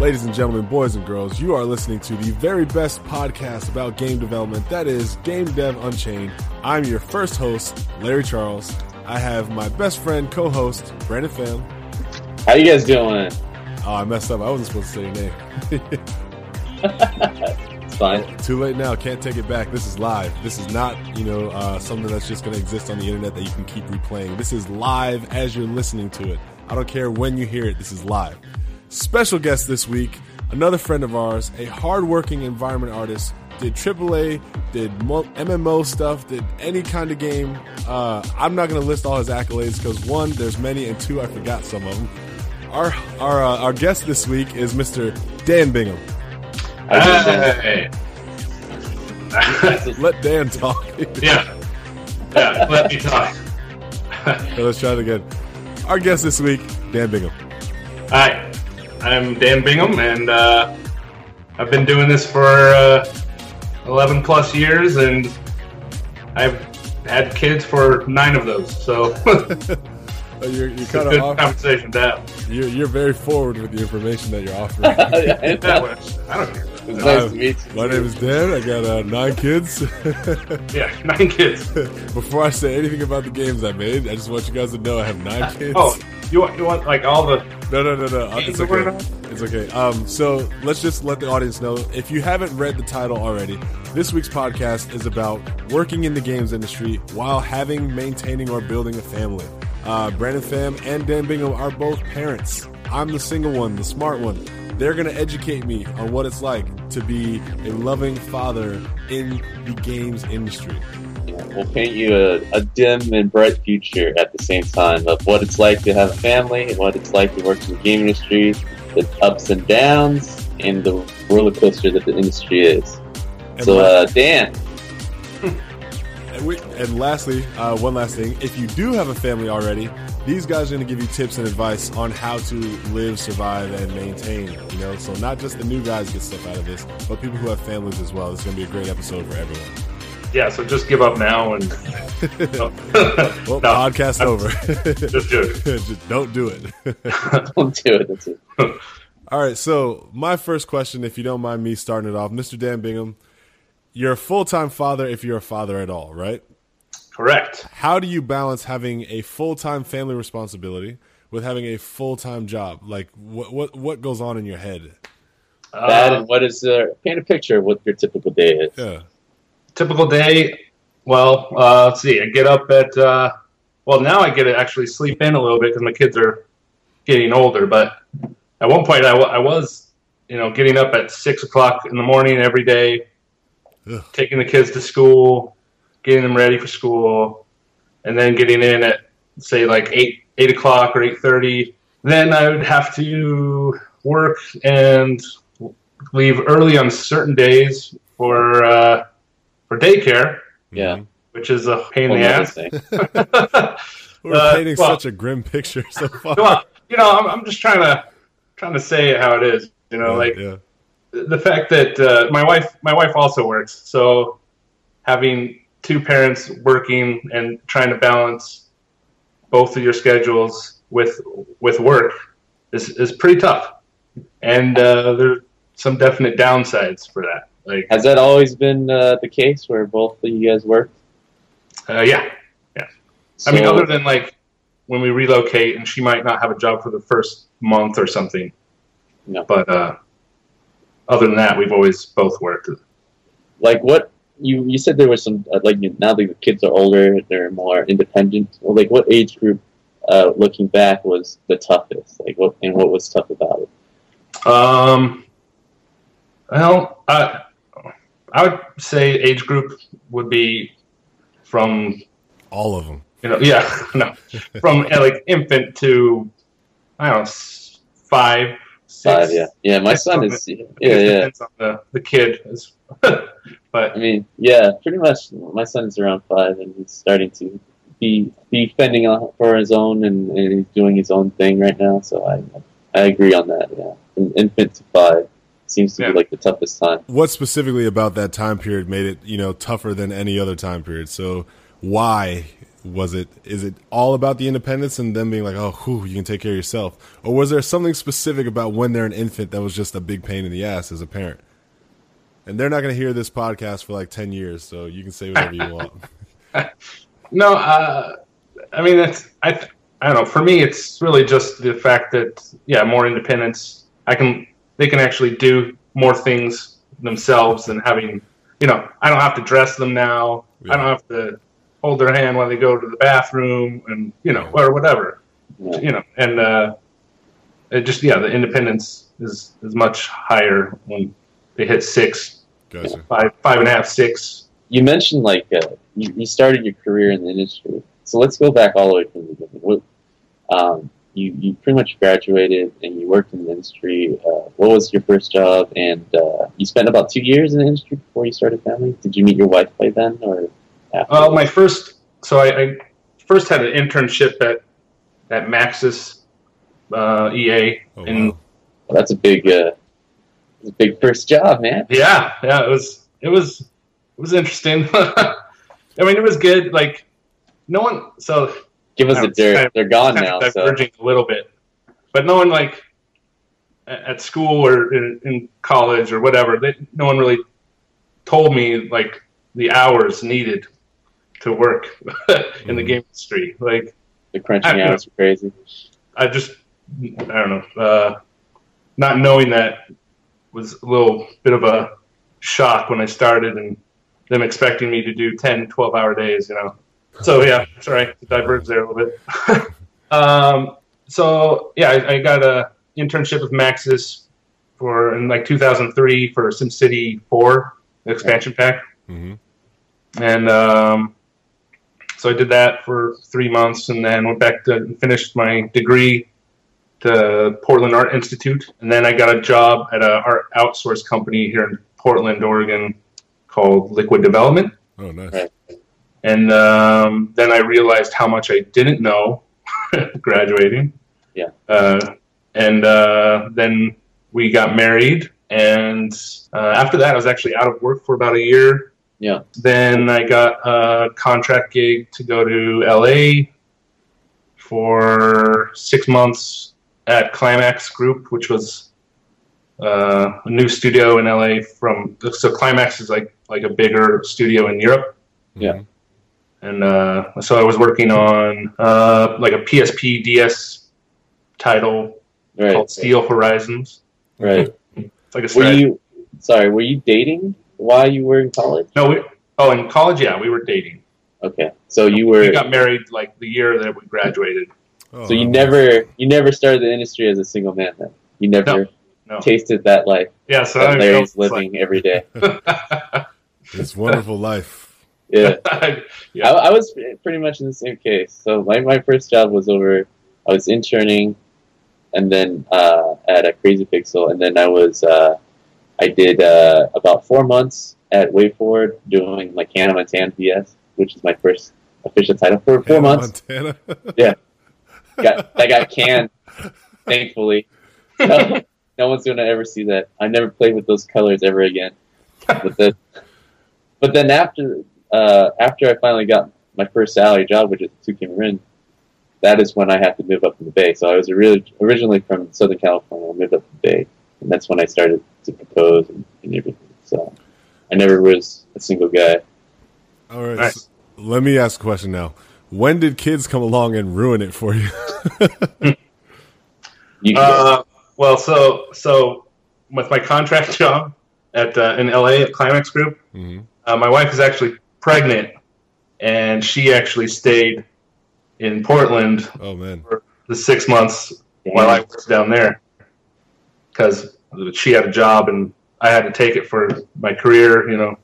Ladies and gentlemen, boys and girls, you are listening to the very best podcast about game development that is Game Dev Unchained. I'm your first host, Larry Charles. I have my best friend, co host, Brandon Pham. How you guys doing? Oh, I messed up. I wasn't supposed to say your name. it's fine. Too late now. Can't take it back. This is live. This is not, you know, uh, something that's just going to exist on the internet that you can keep replaying. This is live as you're listening to it. I don't care when you hear it. This is live. Special guest this week, another friend of ours, a hardworking environment artist, did AAA, did MMO stuff, did any kind of game. Uh, I'm not going to list all his accolades because one, there's many, and two, I forgot some of them. Our our uh, our guest this week is Mr. Dan Bingham. Hey. let Dan talk. yeah, yeah. Let me talk. let's try it again. Our guest this week, Dan Bingham. Hi. I'm Dan Bingham, and uh, I've been doing this for uh, 11 plus years, and I've had kids for nine of those. So you're, you're kind of off. conversation to You're, you're very forward with the information that you're offering. Yeah, I don't care. It's nice to meet you. My name is Dan. I got uh, nine kids. yeah, nine kids. Before I say anything about the games I made, I just want you guys to know I have nine kids. Oh, you want you want like all the no no no no. It's okay. it's okay. Um so let's just let the audience know. If you haven't read the title already this week's podcast is about working in the games industry while having maintaining or building a family. Uh, brandon pham and dan bingham are both parents. I'm the single one the smart one. They're going to educate me on what it's like to be a loving father in the games industry we'll paint you a, a, dim and bright future at the same time of what it's like to have a family and what it's like to work in the game industry, the ups and downs, and the roller coaster that the industry is. And so, uh, Dan. and, we, and, lastly, uh, one last thing. If you do have a family already, these guys are going to give you tips and advice on how to live, survive, and maintain. You know, so not just the new guys get stuff out of this, but people who have families as well. It's going to be a great episode for everyone yeah, so just give up now and well, no, podcast I'm, over. just do it. just don't do it. don't do it. That's it. All right. So my first question, if you don't mind me starting it off, Mr. Dan Bingham, you're a full time father if you're a father at all, right? Correct. How do you balance having a full time family responsibility with having a full time job? Like what what what goes on in your head? That uh, and what is uh, paint a picture of what your typical day is. Yeah typical day. Well, uh, let's see. I get up at uh, well now I get to actually sleep in a little bit because my kids are getting older. But at one point I, w- I was you know getting up at six o'clock in the morning every day, Ugh. taking the kids to school, getting them ready for school, and then getting in at say like eight eight o'clock or eight thirty. Then I would have to work and leave early on certain days for uh, for daycare. Yeah. Which is a pain in the ass. We're uh, painting well, such a grim picture so far. Well, you know, I'm, I'm just trying to trying to say how it is. You know, yeah, like yeah. the fact that uh, my wife my wife also works, so having two parents working and trying to balance both of your schedules with with work is is pretty tough, and uh, there's some definite downsides for that. Like, has that always been uh, the case where both of you guys work? Uh, yeah, yeah. So, I mean, other than like when we relocate, and she might not have a job for the first month or something. No. But uh, other than that, we've always both worked. Like what you you said there was some uh, like now that the kids are older, they're more independent. Well, like what age group, uh, looking back, was the toughest? Like what and what was tough about it? Um. Well, I I would say age group would be from all of them. You know, yeah, no, from uh, like infant to I don't know s- five, six. Five, yeah, yeah. My son is, the- yeah, It yeah. depends on the the kid. Is- but I mean, yeah, pretty much. My son's around five, and he's starting to be be fending on for his own, and, and he's doing his own thing right now. So I I agree on that. Yeah, from infant to five seems to Yeah. be like the toughest time. What specifically about that time period made it, you know, tougher than any other time period? So why was it? Is it all about the independence and them being like, oh, whew, you can take care of yourself, or was there something specific about when they're an infant that was just a big pain in the ass as a parent? And they're not going to hear this podcast for like ten years, so you can say whatever you want. no, uh, I mean it's I I don't know. For me, it's really just the fact that yeah, more independence. I can they can actually do more things themselves than having you know. I don't have to dress them now. I don't have to hold their hand while they go to the bathroom and you know or whatever. Yeah. you know, and uh, it just yeah, the independence is is much higher when they hit six, Gotcha. five, five and a half, six. You mentioned like uh, you, you started your career in the industry, so let's go back all the way from the beginning. What, um, you you pretty much graduated and you worked in the industry. Uh, what was your first job? And uh, you spent about two years in the industry before you started family. Did you meet your wife by then, or after? Well, my first, so I, I first had an internship at at Maxis uh, EA, Oh, and wow. Well, that's a big, uh, a big first job, man. yeah, yeah, it was it was it was interesting. I mean, it was good. Like no one, so Give us No, a dirt. kind of- They're gone now. of So diverging a little bit, but no one like at school or in, in college or whatever. They, no one really told me like the hours needed to work in the Mhm. game industry. Like the crunching hours are crazy. I just I don't know. Uh, not knowing that was a little bit of a shock when I started, and them expecting me to do 10, 12 hour days. You know. So yeah, sorry to diverge there a little bit. um, so yeah, I, I got a internship with Maxis for in like 2003 for SimCity 4 expansion pack. Hmm and um, so I did that for three months, and then went back to finished my degree to Portland Art Institute, and then I got a job at a art outsource company here in Portland, Oregon, called Liquid Development, Oh, nice. And um, then I realized how much I didn't know graduating. Yeah. Uh, and uh, then we got married, and uh, after that, I was actually out of work for about a year. Yeah. Then I got a contract gig to go to LA for six months at Climax Group, which was uh, a new studio in LA. From so Climax is like like a bigger studio in Europe, Yeah. And uh, so I was working on uh, like a PSP DS title Right. called Steel Horizons. Right. It's like a Were you? Sorry. Were you dating while you were in college? no, we, oh, in college, yeah, we were dating. Okay. So you We were. got married like the year that we graduated. Oh, So you never you never started the industry as a single man then. You never No. tasted that life Yeah, so that I Larry's felt living every day. like- It's wonderful life. Yeah. Yeah. I, I was pretty much in the same case. So my, my first job was over I was interning and then uh, at a Crazy Pixel and then I was uh, I did uh, about four months at WayForward doing like Hannah Montana DS, which is my first official title for four Hannah months. Montana. got that got canned, thankfully. No, no one's gonna ever see that. I never played with those colors ever again. But then, but then after uh, after I finally got my first salary job, which is 2K Marin, that is when I had to move up to the Bay. So I was really originally from Southern California. I moved up to the Bay, and that's when I started to propose and, and everything. So I never was a single guy. All right. Nice. so let me ask a question now. When did kids come along and ruin it for you? You, Uh, well, so so with my contract job at uh, in LA at Climax Group, Mhm. uh, my wife is actually pregnant, and she actually stayed in Portland Oh man. the six months while I was down there because she had a job and I had to take it for my career, you know.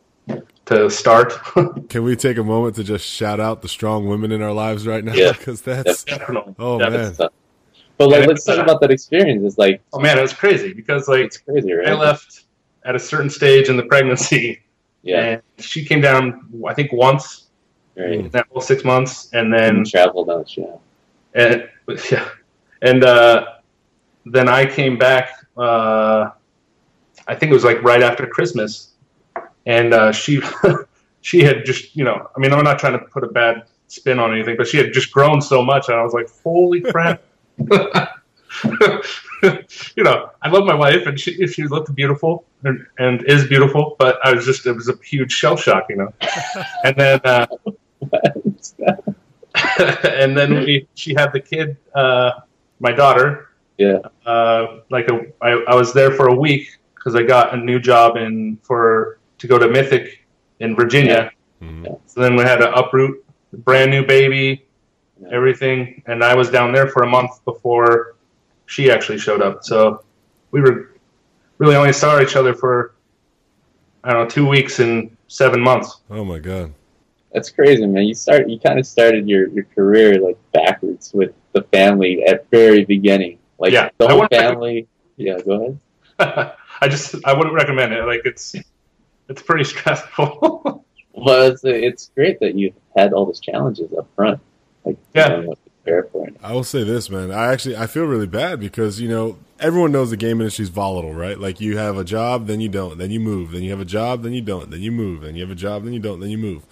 to start. Can we take a moment to just shout out the strong women in our lives right now? Yeah. Because that's Definitely. oh Yeah, man, But like, Yeah, let's talk uh, about that experience. It's like Oh man, it was crazy because like it's crazy, right? I left at a certain stage in the pregnancy, Yeah, and she came down I think once right. that whole six months, and And then travel down the channel. and yeah, and uh, then I came back. Uh, I think it was like right after Christmas, and uh, she she had just you know I mean I'm not trying to put a bad spin on anything, but she had just grown so much, and I was like, holy crap. you know, I love my wife, and she she looked beautiful and, and is beautiful, but I was just it was a huge shell shock, you know. And then uh, and then we she had the kid, uh, my daughter. Yeah. Uh, like a, I, I was there for a week because I got a new job in for to go to Mythic in Virginia. Mhm. So then we had to uproot, brand new baby, everything, and I was down there for a month before she actually showed up. So we were really only saw each other for I don't know two weeks and seven months. oh my god. That's crazy, man. You start, you kind of started your, your career like backwards with the family at very beginning. Like Yeah, the whole wouldn't family. Yeah, go ahead. I just I wouldn't recommend it. Like it's it's pretty stressful. Well, it's, it's great that you had all those challenges up front. Like, Yeah. knowing what to prepare for it. I will say this, man. I actually I feel really bad because you know everyone knows the game industry is volatile, right? Like you have a job, then you don't, then you move, then you have a job, then you don't, then you move, then you have a job, then you don't, then you move.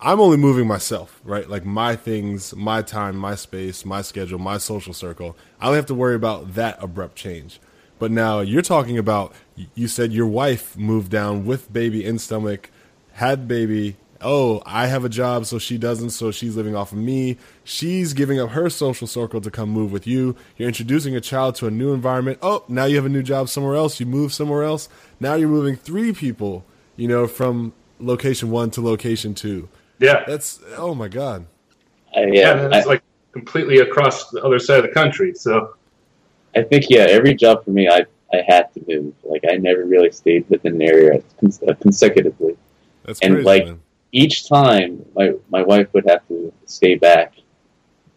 I'm only moving myself, right? Like my things, my time, my space, my schedule, my social circle. I only have to worry about that abrupt change. But now you're talking about you said your wife moved down with baby in stomach, had baby. Oh, I have a job, so she doesn't, so she's living off of me. She's giving up her social circle to come move with you. You're introducing a child to a new environment. Oh, now you have a new job somewhere else. You move somewhere else. Now you're moving three people, you know, from location one to location two. yeah, That's oh my god. I, yeah, yeah, and I, it's like completely across the other side of the country. So I think yeah, every job for me, I I had to move. Like I never really stayed within an area cons- uh, consecutively. That's And, crazy, like, man. Each time, my my wife would have to stay back,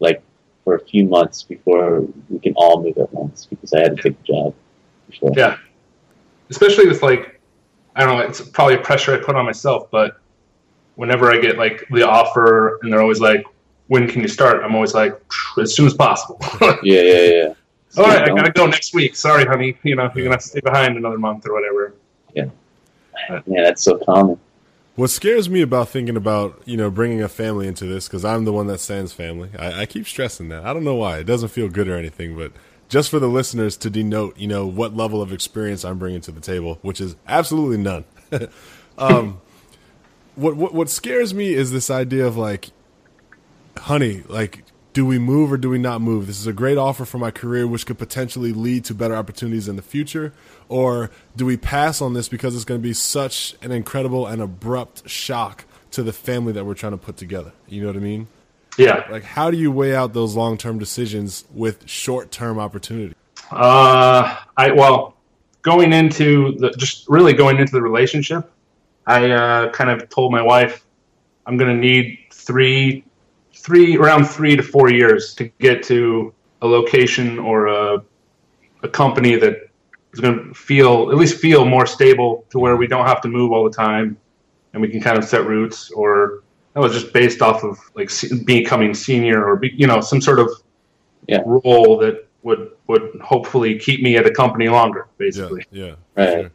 like for a few months before we can all move at once because I had to take the job. Before. yeah, especially with like I don't know, it's probably a pressure I put on myself, but whenever I get like the offer and they're always like, "When can you start?" I'm always like, "As soon as possible." Yeah, yeah, yeah. All right, I gotta go next week. Sorry, honey. You know, you're gonna have to stay behind another month or whatever. Yeah. Yeah, that's so common. What scares me about thinking about you know bringing a family into this because I'm the one that stands family. I, I keep stressing that. I don't know why. It doesn't feel good or anything, but just for the listeners to denote, you know, what level of experience I'm bringing to the table, which is absolutely none. um, what what what scares me is this idea of like, honey, like. Do we move or do we not move? This is a great offer for my career, which could potentially lead to better opportunities in the future. Or do we pass on this because it's going to be such an incredible and abrupt shock to the family that we're trying to put together? You know what I mean? Yeah. Like, how do you weigh out those long term decisions with short term opportunity? Uh, I well, going into the just really going into the relationship, I uh, kind of told my wife I'm going to need three, three around three to four years to get to a location or a a company that is going to feel at least feel more stable to where we don't have to move all the time, and we can kind of set roots. Or that was just based off of like se- becoming senior or be, you know some sort of Yeah. role that would would hopefully keep me at a company longer, Yeah, basically. yeah. Right. Sure.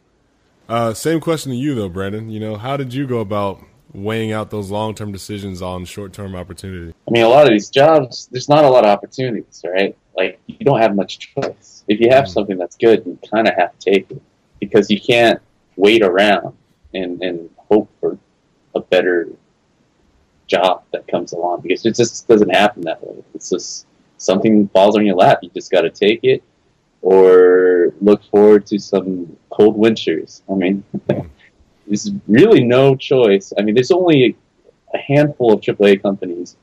Uh, same question to you though, Brandon. You know, how did you go about weighing out those long term decisions on short term opportunity? I mean, a lot of these jobs, there's not a lot of opportunities, right? Like, you don't have much choice. If you have Mhm. something that's good, you kind of have to take it because you can't wait around and, and hope for a better job that comes along because it just doesn't happen that way. It's just something falls on your lap. You just got to take it or look forward to some cold winters. I mean, there's really no choice. I mean, there's only a handful of AAA companies,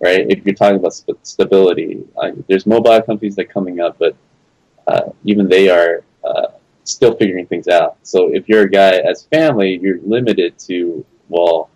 right? If you're talking about st- stability, there's mobile companies that are coming up, but uh, even they are uh, still figuring things out. So if you're a guy as family, you're limited to well,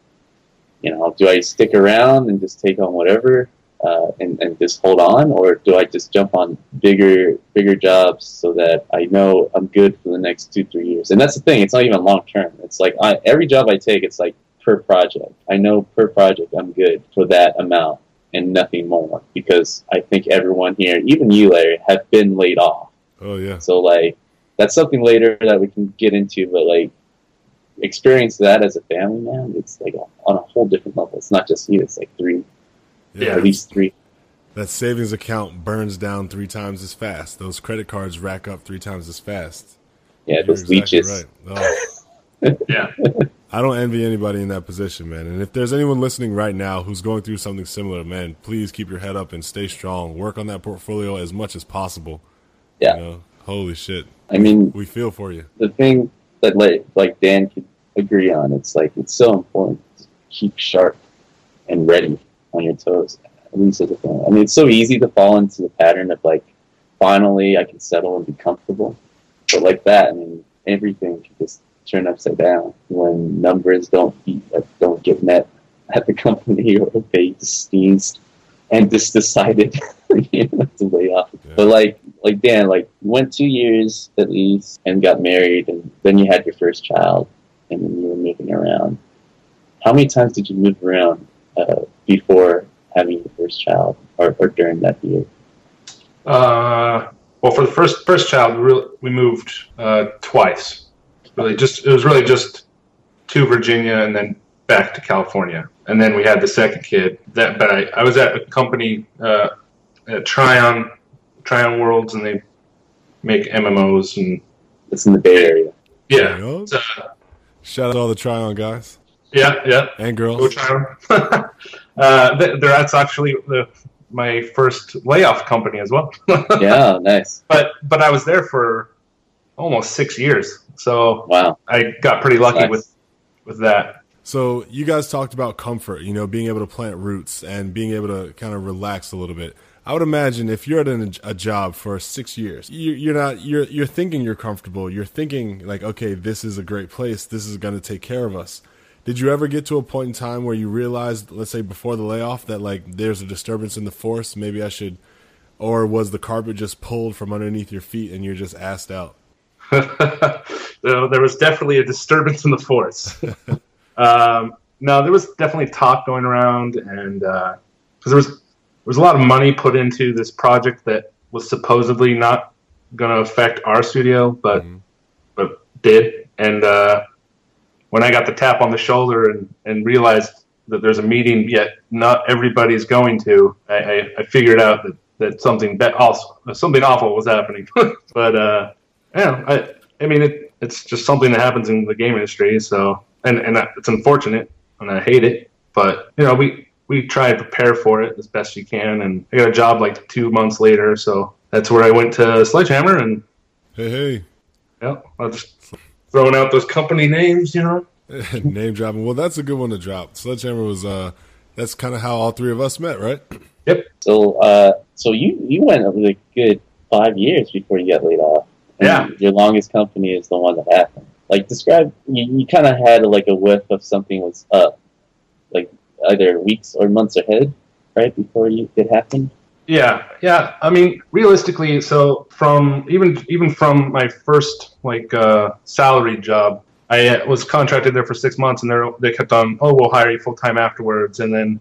you know, do I stick around and just take on whatever uh, and, and just hold on, or do I just jump on bigger bigger jobs so that I know I'm good for the next two three years? And that's the thing; it's not even long term. It's like I, every job I take, it's like per project. I know per project I'm good for that amount and nothing more because I think everyone here, even you, Larry, have been laid off. Oh yeah. So like that's something later that we can get into, but like experience that as a family man, it's like on a whole different level. It's not just you; it's like three, Yeah. at least three. That savings account burns down three times as fast. Those credit cards rack up three times as fast. Yeah, You're those exactly leeches. right. Oh. Yeah. I don't envy anybody in that position, man. And if there's anyone listening right now who's going through something similar, man, please keep your head up and stay strong. Work on that portfolio as much as possible. Yeah. You know? Holy shit. I mean, We feel for you. the thing that like like Dan could agree on, it's like it's so important to keep sharp and ready on your toes. At least as a fan. I mean, it's so easy to fall into the pattern of like, finally I can settle and be comfortable. But like that, I mean, everything can just turn upside down when numbers don't be, like, don't get met at the company or they just sneezed and just decided you know, to lay off. Yeah. But like like Dan, like you went two years at least and got married, and then you had your first child, and then you were moving around. How many times did you move around uh, before having your first child, or, or during that year? Uh, well, for the first first child, we, really, we moved uh, twice. Really, just it was really just to Virginia and then back to California, and then we had the second kid. That, but I, I was at a company uh, at Trion, Trion Worlds, and they make MMOs and It's in the Bay Area. yeah, You uh, Shout out to all the Trion guys yeah, yeah. and girls. Go girls. Trion. uh, th- that's actually the my first layoff company as well. Yeah, nice. but but I was there for almost six years, so Wow. I got pretty lucky Nice. with with that. So you guys talked about comfort, you know, being able to plant roots and being able to kind of relax a little bit. I would imagine if you're at an, a job for six years, you, you're not you're you're thinking you're comfortable. You're thinking like, okay, this is a great place. This is going to take care of us. Did you ever get to a point in time where you realized, let's say before the layoff, that like there's a disturbance in the force? Maybe I should, or was the carpet just pulled from underneath your feet and you're just asked out? so there was definitely a disturbance in the force. um, no, there was definitely talk going around, and because there was there was a lot of money put into this project that was supposedly not going to affect our studio, but Mhm. but did. And uh, when I got the tap on the shoulder and, and realized that there's a meeting yet not everybody's going to, I, I, I figured out that, that something that also something awful was happening. but uh, yeah, I I mean it, it's just something that happens in the game industry. So and and it's unfortunate and I hate it, but you know we we try to prepare for it as best you can. And I got a job like two months later, so that's where I went to Sledgehammer and Hey, hey. yeah, I just throwing out those company names, you know. Name dropping. Well, that's a good one to drop. Sledgehammer was uh that's kind of how all three of us met, right? Yep. So, uh, so you you went a like good five years before you got laid off. And Yeah. Your longest company is the one that happened. Like, describe. You, you kind of had like a whiff of something was up, like either weeks or months ahead, right before you it happened. Yeah, yeah. I mean, realistically, so from even even from my first like uh, salary job, I uh, was contracted there for six months, and they they kept on, oh, we'll hire you full time afterwards, and then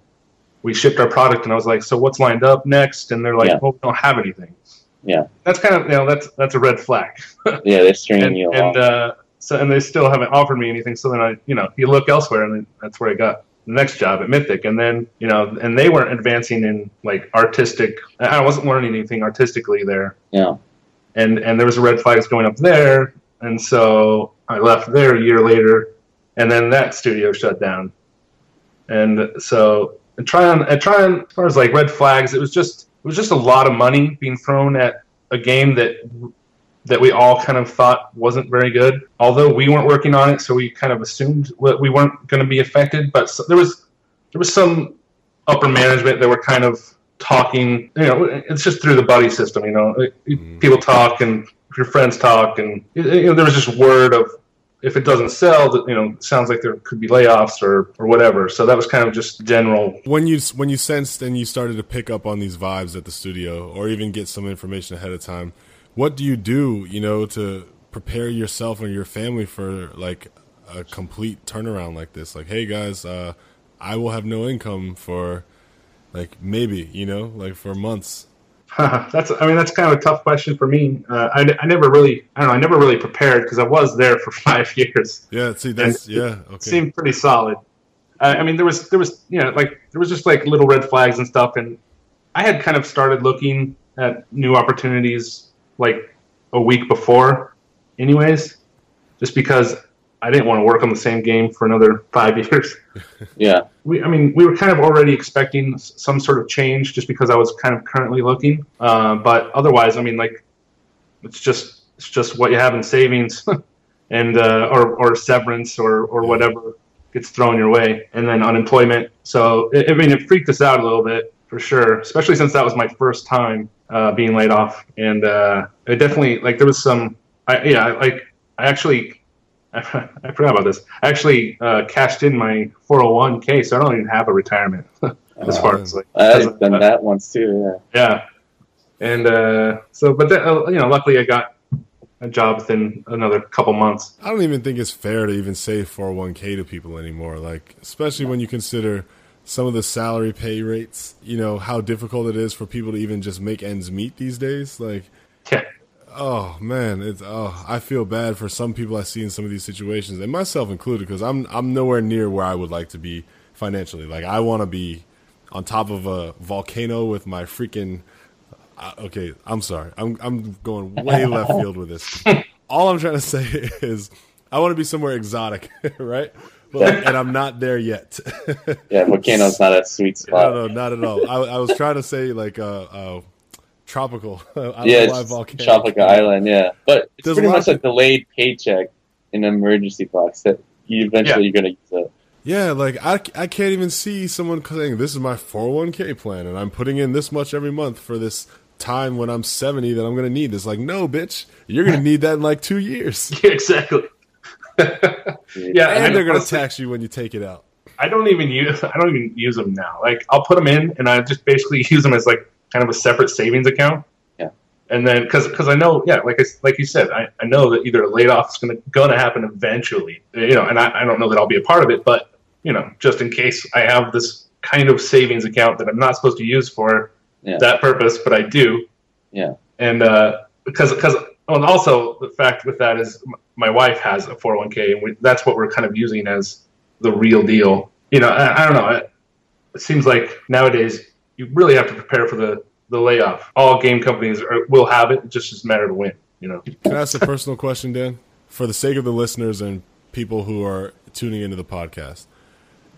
we shipped our product, and I was like, so what's lined up next? And they're like, Yeah. oh, we don't have anything. Yeah. That's kind of you know that's that's a red flag. Yeah, they're stringing and you along. and uh, so and they still haven't offered me anything. So then I, you know, you look elsewhere, and that's where I got next job at Mythic. And then you know, and they weren't advancing in like artistic. I wasn't learning anything artistically there, yeah. and and there was a red flags going up there, and so I left there a year later, and then that studio shut down, and so and Trion and Trion as far as like red flags, it was just it was just a lot of money being thrown at a game that that we all kind of thought wasn't very good. Although we weren't working on it, so we kind of assumed that we weren't going to be affected. But so, there was there was some upper management that were kind of talking. You know, it's just through the buddy system. You know, Mhm. people talk and your friends talk, and you know, there was just word of if it doesn't sell, that you know, sounds like there could be layoffs or or whatever. So that was kind of just general. When you when you sensed and you started to pick up on these vibes at the studio, or even get some information ahead of time, what do you do? You know, to prepare yourself and your family for like a complete turnaround like this. Like, hey guys, uh, I will have no income for like maybe you know like for months. that's I mean that's kind of a tough question for me. Uh, I, I never really I don't know I never really prepared because I was there for five years. Yeah, see that's yeah okay. Seemed pretty solid. Uh, I mean there was there was you know like there was just like little red flags and stuff, and I had kind of started looking at new opportunities like a week before, anyways, just because I didn't want to work on the same game for another five years. Yeah. We, I mean, we were kind of already expecting some sort of change just because I was kind of currently looking. Uh, but otherwise, I mean, like, it's just it's just what you have in savings, and uh, or or severance or or whatever gets thrown your way, and then unemployment. So I mean, it freaked us out a little bit for sure, especially since that was my first time uh, being laid off, and uh, it definitely like there was some. I, yeah, like I actually I, forgot about this. I actually uh, cashed in my 401k, so I don't even have a retirement as far as like. I've done uh, that once too. Yeah. Yeah, and uh, so, but that, uh, you know, luckily I got a job within another couple months. I don't even think it's fair to even say 401k to people anymore. Like, especially when you consider some of the salary pay rates. You know how difficult it is for people to even just make ends meet these days. Like, yeah Oh man, it's oh I feel bad for some people I see in some of these situations, and myself included, because I'm I'm nowhere near where I would like to be financially. Like I want to be on top of a volcano with my freaking. Uh, okay, I'm sorry. I'm I'm going way left field with this. All I'm trying to say is I want to be somewhere exotic, right? But, and I'm not there yet. yeah, volcano's not a sweet spot. No, no, not at all. I, I was trying to say like uh, uh tropical. yeah, it's tropical island. Yeah, but it's There's pretty much a delayed paycheck in an emergency box that you eventually yeah. you're gonna use it. Yeah, like I, I can't even see someone saying this is my 401k plan and I'm putting in this much every month for this time when I'm 70 that I'm going to need this. Like, no, bitch, you're going to need that in like two years. Yeah, exactly. Yeah, and they're going to tax you when you take it out. I don't even use I don't even use them now. Like, I'll put them in and I just basically use them as like kind of a separate savings account. Yeah. And then, because because I know, yeah, like I, like you said, I, I know that either a layoff is going to going to happen eventually, you know, and I, I don't know that I'll be a part of it, but you know, just in case I have this kind of savings account that I'm not supposed to use for yeah. that purpose, but I do. Yeah. And uh, because because Oh, and also the fact with that is my wife has a 401k, and we, that's what we're kind of using as the real deal. You know, I, I don't know. It, it seems like nowadays you really have to prepare for the the layoff. All game companies are, will have it. It's just a matter of win. You know. Can I ask a personal question, Dan? For the sake of the listeners and people who are tuning into the podcast,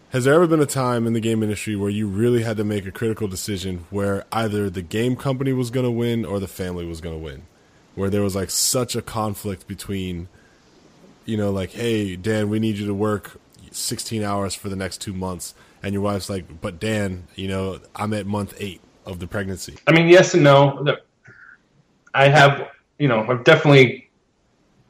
has there ever been a time in the game industry where you really had to make a critical decision where either the game company was going to win or the family was going to win? Where there was like such a conflict between, you know, like, hey, Dan, we need you to work 16 hours for the next two months and your wife's like, "But Dan, you know, I'm at month eight of the pregnancy." I mean, yes and no. I have, you know, I've definitely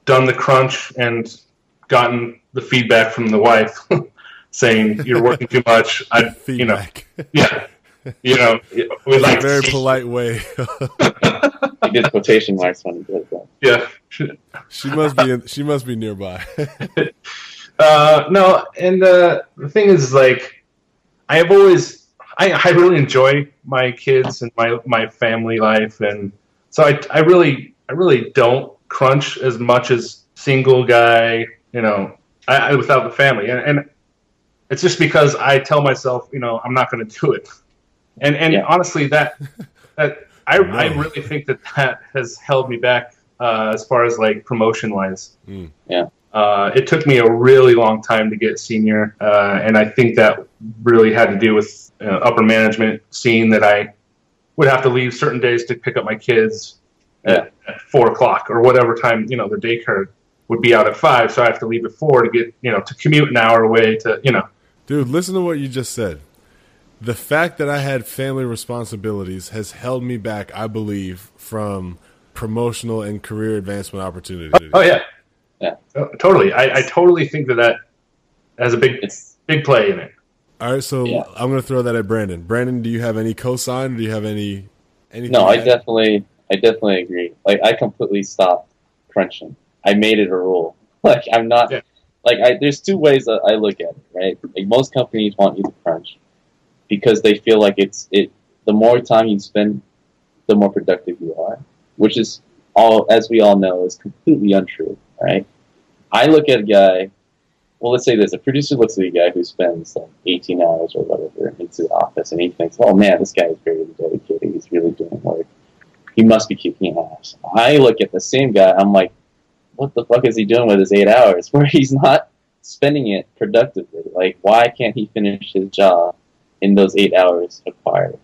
done the crunch and gotten the feedback from the wife saying you're working too much. I, you know, yeah, you know, we like a very polite way. you did quotation marks when you did that. Yeah, she must be. In, she must be nearby. uh, no, and uh, the thing is, like, I have always I, I really enjoy my kids and my my family life, and so I I really I really don't crunch as much as single guy, you know, I, I without the family, and, and it's just because I tell myself, you know, I'm not going to do it, and and yeah. honestly, that that I I really think that that has held me back uh, as far as like promotion wise. Mm. Yeah. Uh, it took me a really long time to get senior, uh, and I think that really had to do with uh, upper management seeing that I would have to leave certain days to pick up my kids at, at four o'clock or whatever time you know their daycare would be out at five, so I have to leave at four to get you know to commute an hour away to you know. Dude, listen to what you just said. The fact that I had family responsibilities has held me back, I believe, from promotional and career advancement opportunities. Oh, oh yeah, Uh, totally. I, I totally think that that has a big big play in it. All right, so Yeah. I'm going to throw that at Brandon. Brandon, do you have any cosign? Do you have any anything? no, I add? definitely, I definitely agree. Like, I completely stopped crunching. I made it a rule. Like, I'm not. Yeah. Like, I, there's two ways that I look at it. Right. Like, most companies want you to crunch because they feel like it's it. The more time you spend, the more productive you are, which is all, as we all know, is completely untrue. Right. I look at a guy. Well, let's say this: a producer looks at a guy who spends like 18 hours or whatever into the office, and he thinks, "Oh man, this guy is very dedicated. He's really doing work. He must be kicking ass." I look at the same guy. I'm like, "What the fuck is he doing with his eight hours? Where he's not spending it productively? Like, why can't he finish his job in those eight hours acquired?"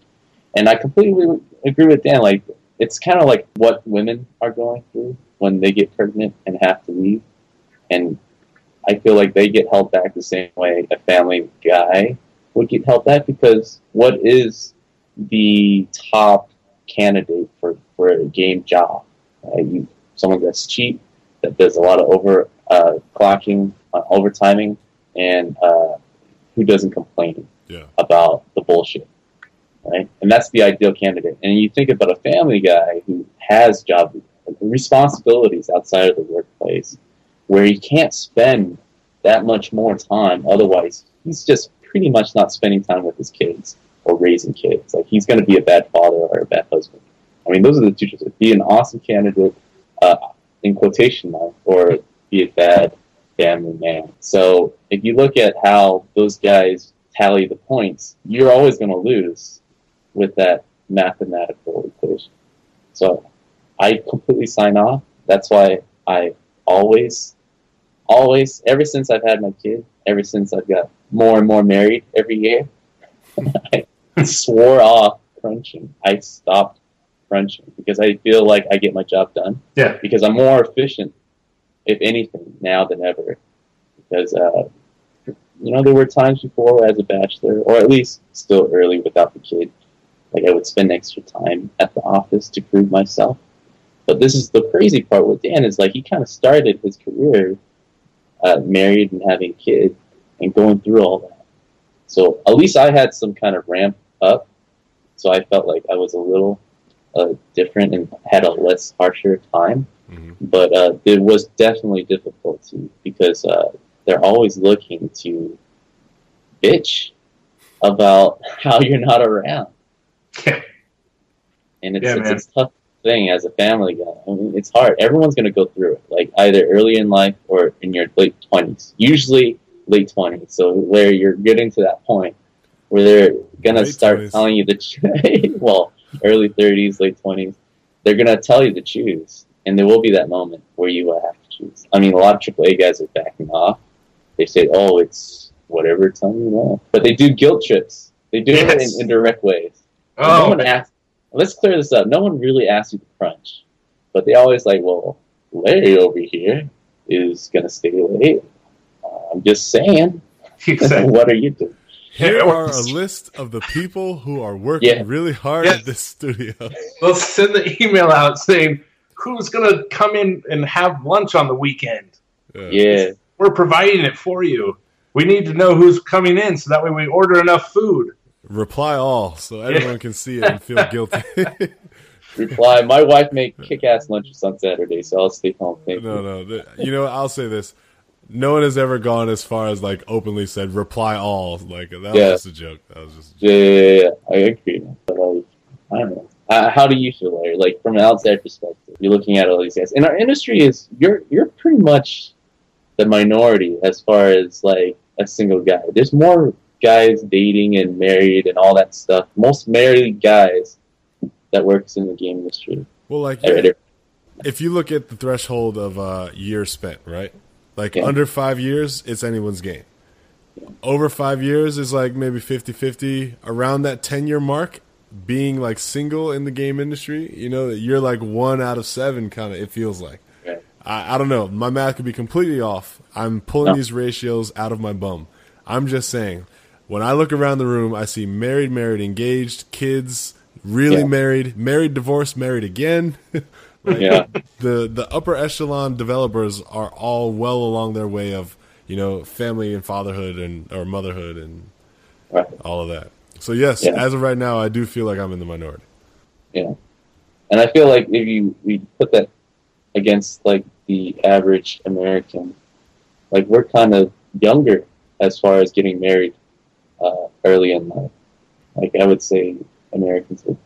And I completely agree with Dan. Like, it's kind of like what women are going through when they get pregnant and have to leave, and I feel like they get held back the same way a family guy would get held back because what is the top candidate for, for a game job? Uh, you, someone that's cheap, that does a lot of over uh, clocking, uh, overtiming, and uh, who doesn't complain Yeah. about the bullshit, right? And that's the ideal candidate. And you think about a family guy who has job responsibilities outside of the workplace, where he can't spend that much more time. Otherwise, he's just pretty much not spending time with his kids or raising kids. Like he's going to be a bad father or a bad husband. I mean, those are the two choices: be an awesome candidate, uh, in quotation marks, or be a bad family man. So if you look at how those guys tally the points, you're always going to lose with that mathematical equation. So I completely sign off. That's why I always, always, ever since I've had my kid, ever since I've got more and more married every year, I swore off crunching. I stopped crunching because I feel like I get my job done Yeah. because I'm more efficient, if anything, now than ever. Because, uh, you know, there were times before as a bachelor, or at least still early without the kid, like I would spend extra time at the office to prove myself. But this is the crazy part with Dan is like he kind of started his career uh, married and having a kid and going through all that. So at least I had some kind of ramp up. So I felt like I was a little uh, different and had a less harsher time. Mhm. But uh, it was definitely difficulty because uh, they're always looking to bitch about how you're not around, Yeah. and it's, Yeah, it's, it's a tough thing as a family guy. I mean, it's hard. Everyone's going to go through it, like either early in life or in your late twenties. Usually late twenties. So where you're getting to that point where they're going to start 20s. telling you the well, early thirties, late twenties. They're going to tell you to choose, and there will be that moment where you will have to choose. I mean, a lot of AAA guys are backing off. They say, "Oh, it's whatever time you want," but they do guilt trips. They do it in indirect ways. no Oh, one asks. Let's clear this up. No one really asks you to crunch, but they always like, "Well, Larry over here is gonna stay late." Uh, I'm just saying. exactly. what are you doing? Here are a list of the people who are working Yeah. really hard Yes. at this studio. Let's send the email out saying who's going to come in and have lunch on the weekend. Yeah. Yeah, We're providing it for you. We need to know who's coming in so that way we order enough food. Reply all so everyone can see it and feel guilty. reply. My wife make kick-ass lunches on Saturday, so I'll stay home. Thank no, you. no. You know, I'll say this. No one has ever gone as far as like openly said reply all. Like that was just a joke. That was just Yeah, yeah, yeah, I agree. But like, I don't know. Uh, how do you feel, Larry? Like from an outside perspective, you're looking at all these guys. and our industry, is you're you're pretty much the minority as far as like a single guy. There's more guys dating and married and all that stuff. Most married guys that works in the game industry. well, like yeah, if you look at the threshold of uh, years spent, right? Like Yeah. under five years, it's anyone's game. Over five years is like maybe 50 50. Around that 10 year mark, being like single in the game industry, you know, you're like one out of seven, kind of, it feels like. I, I don't know. My math could be completely off. I'm pulling No. these ratios out of my bum. I'm just saying, when I look around the room, I see married, married, engaged, kids, really Yeah. married, married, divorced, married again, Yeah. the the upper echelon developers are all well along their way of you know family and fatherhood and or motherhood and Right. all of that. So yes, Yeah. as of right now, I do feel like I'm in the minority. Yeah. And I feel like if you we put that against like the average American, like we're kind of younger as far as getting married uh, early in life. Like I would say Americans would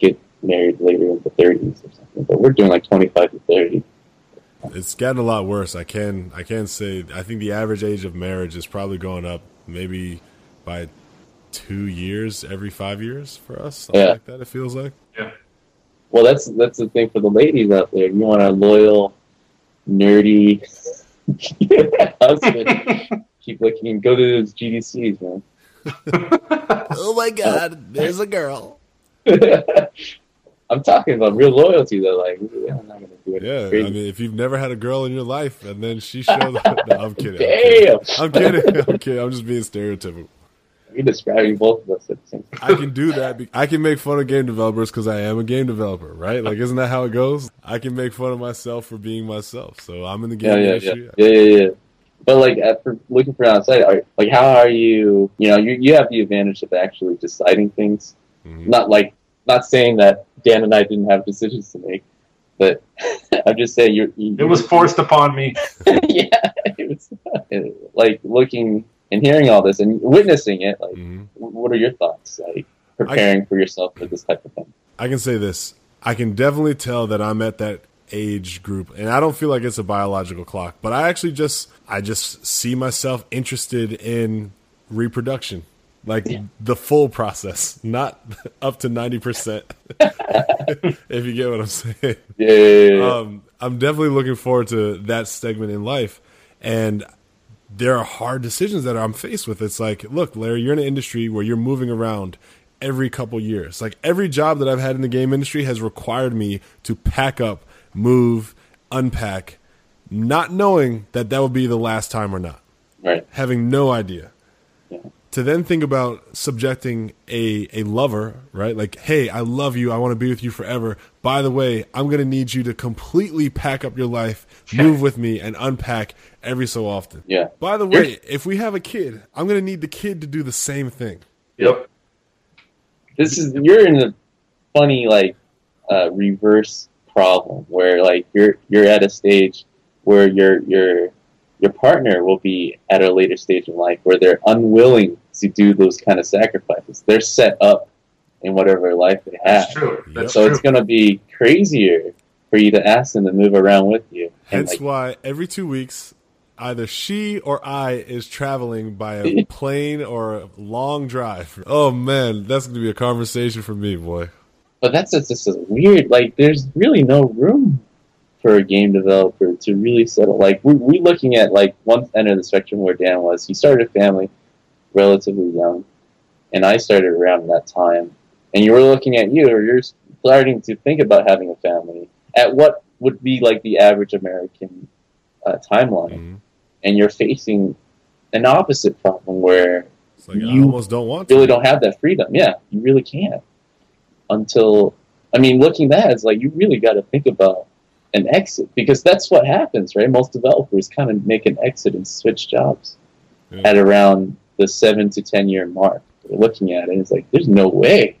get married later in the 30s or something, but we're doing like 25 to 30. It's gotten a lot worse. I can I can say I think the average age of marriage is probably going up maybe by two years every five years for us. Something Yeah. like that. It feels like. Yeah. Well, that's that's the thing for the ladies out there. You want a loyal, nerdy husband. Keep looking. Go to those GDCs, man. Oh my uh, God! There's a girl. I'm talking about real loyalty, though. Like, yeah, I'm not gonna do it. Yeah, crazy. I mean, if you've never had a girl in your life and then she shows up, no, I'm kidding. I'm kidding. Damn, I'm kidding. I'm kidding. I'm just being stereotypical. You're describing both of us at the same time. I can do that. be- I can make fun of game developers because I am a game developer, right? Like, isn't that how it goes? I can make fun of myself for being myself. So I'm in the Yeah, game yeah, yeah, industry. yeah, yeah, yeah. But like, at, for looking for outside, are, like, how are you? You know, you you have the advantage of actually deciding things. Mhm. Not like, not saying that Dan and I didn't have decisions to make, but I'm just saying you're. You, It was forced upon me. yeah, it was like looking and hearing all this and witnessing it. Like, Mhm. what are your thoughts? Like preparing for yourself for this type of thing. I can say this. I can definitely tell that I'm at that age group and I don't feel like it's a biological clock, but I actually just I just see myself interested in reproduction. Like Yeah. the full process, not up to 90%. if you get what I'm saying. Yeah, yeah, yeah, yeah. Um, I'm definitely looking forward to that segment in life. And there are hard decisions that I'm faced with. It's like, look, Larry, you're in an industry where you're moving around every couple years. Like every job that I've had in the game industry has required me to pack up, move, unpack, not knowing that that would be the last time or not, right. having no idea. Yeah. To then think about subjecting a, a lover, right? Like, hey, I love you. I want to be with you forever. By the way, I'm going to need you to completely pack up your life, move with me, and unpack every so often. Yeah. By the way, if we have a kid, I'm going to need the kid to do the same thing. Yep. this is you're in a funny like uh, reverse problem where like you're you're at a stage where your your your partner will be at a later stage in life where they're unwilling to do those kind of sacrifices. They're set up in whatever life they have. That's true. That's so true. it's going to be crazier for you to ask them to move around with you. And Hence like, why every two weeks, either she or I is traveling by a plane or a long drive. Oh man, that's going to be a conversation for me, boy. but that's just, just a weird. Like, there's really no room for a game developer to really settle. Like, we we looking at like one end of the spectrum where Dan was. He started a family relatively young, and I started around that time. And you were looking at you, or you're starting to think about having a family at what would be like the average American uh, timeline, Mhm. and you're facing an opposite problem where like You almost don't want to. really don't have that freedom. Yeah, you really can't. Until I mean, looking at it's like you really got to think about an exit because that's what happens, right? Most developers kind of make an exit and switch jobs Yeah. at around the seven to ten year mark. They're looking at it, it's like, there's no way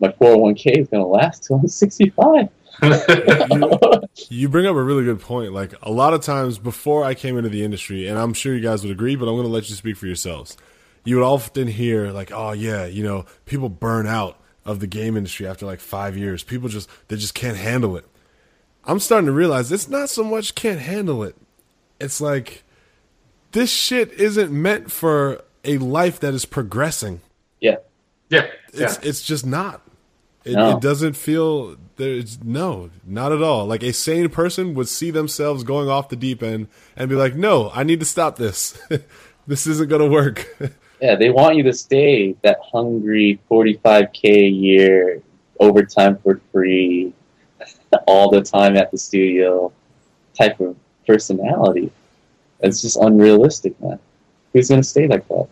my 401k is going to last till I'm 65. You bring up a really good point. Like a lot of times before I came into the industry, and I'm sure you guys would agree, but I'm going to let you speak for yourselves. You would often hear like, "Oh yeah, you know, people burn out of the game industry after like five years. People just they just can't handle it." I'm starting to realize it's not so much can't handle it. It's like this shit isn't meant for a life that is progressing. Yeah, yeah. It's yeah. it's just not. It, No. it doesn't feel there's no, not at all. Like a sane person would see themselves going off the deep end and be like, "No, I need to stop this. this isn't going to work." yeah, they want you to stay that hungry 45k a year overtime for free, all the time at the studio type of personality. It's just unrealistic, man. Who's gonna stay like that?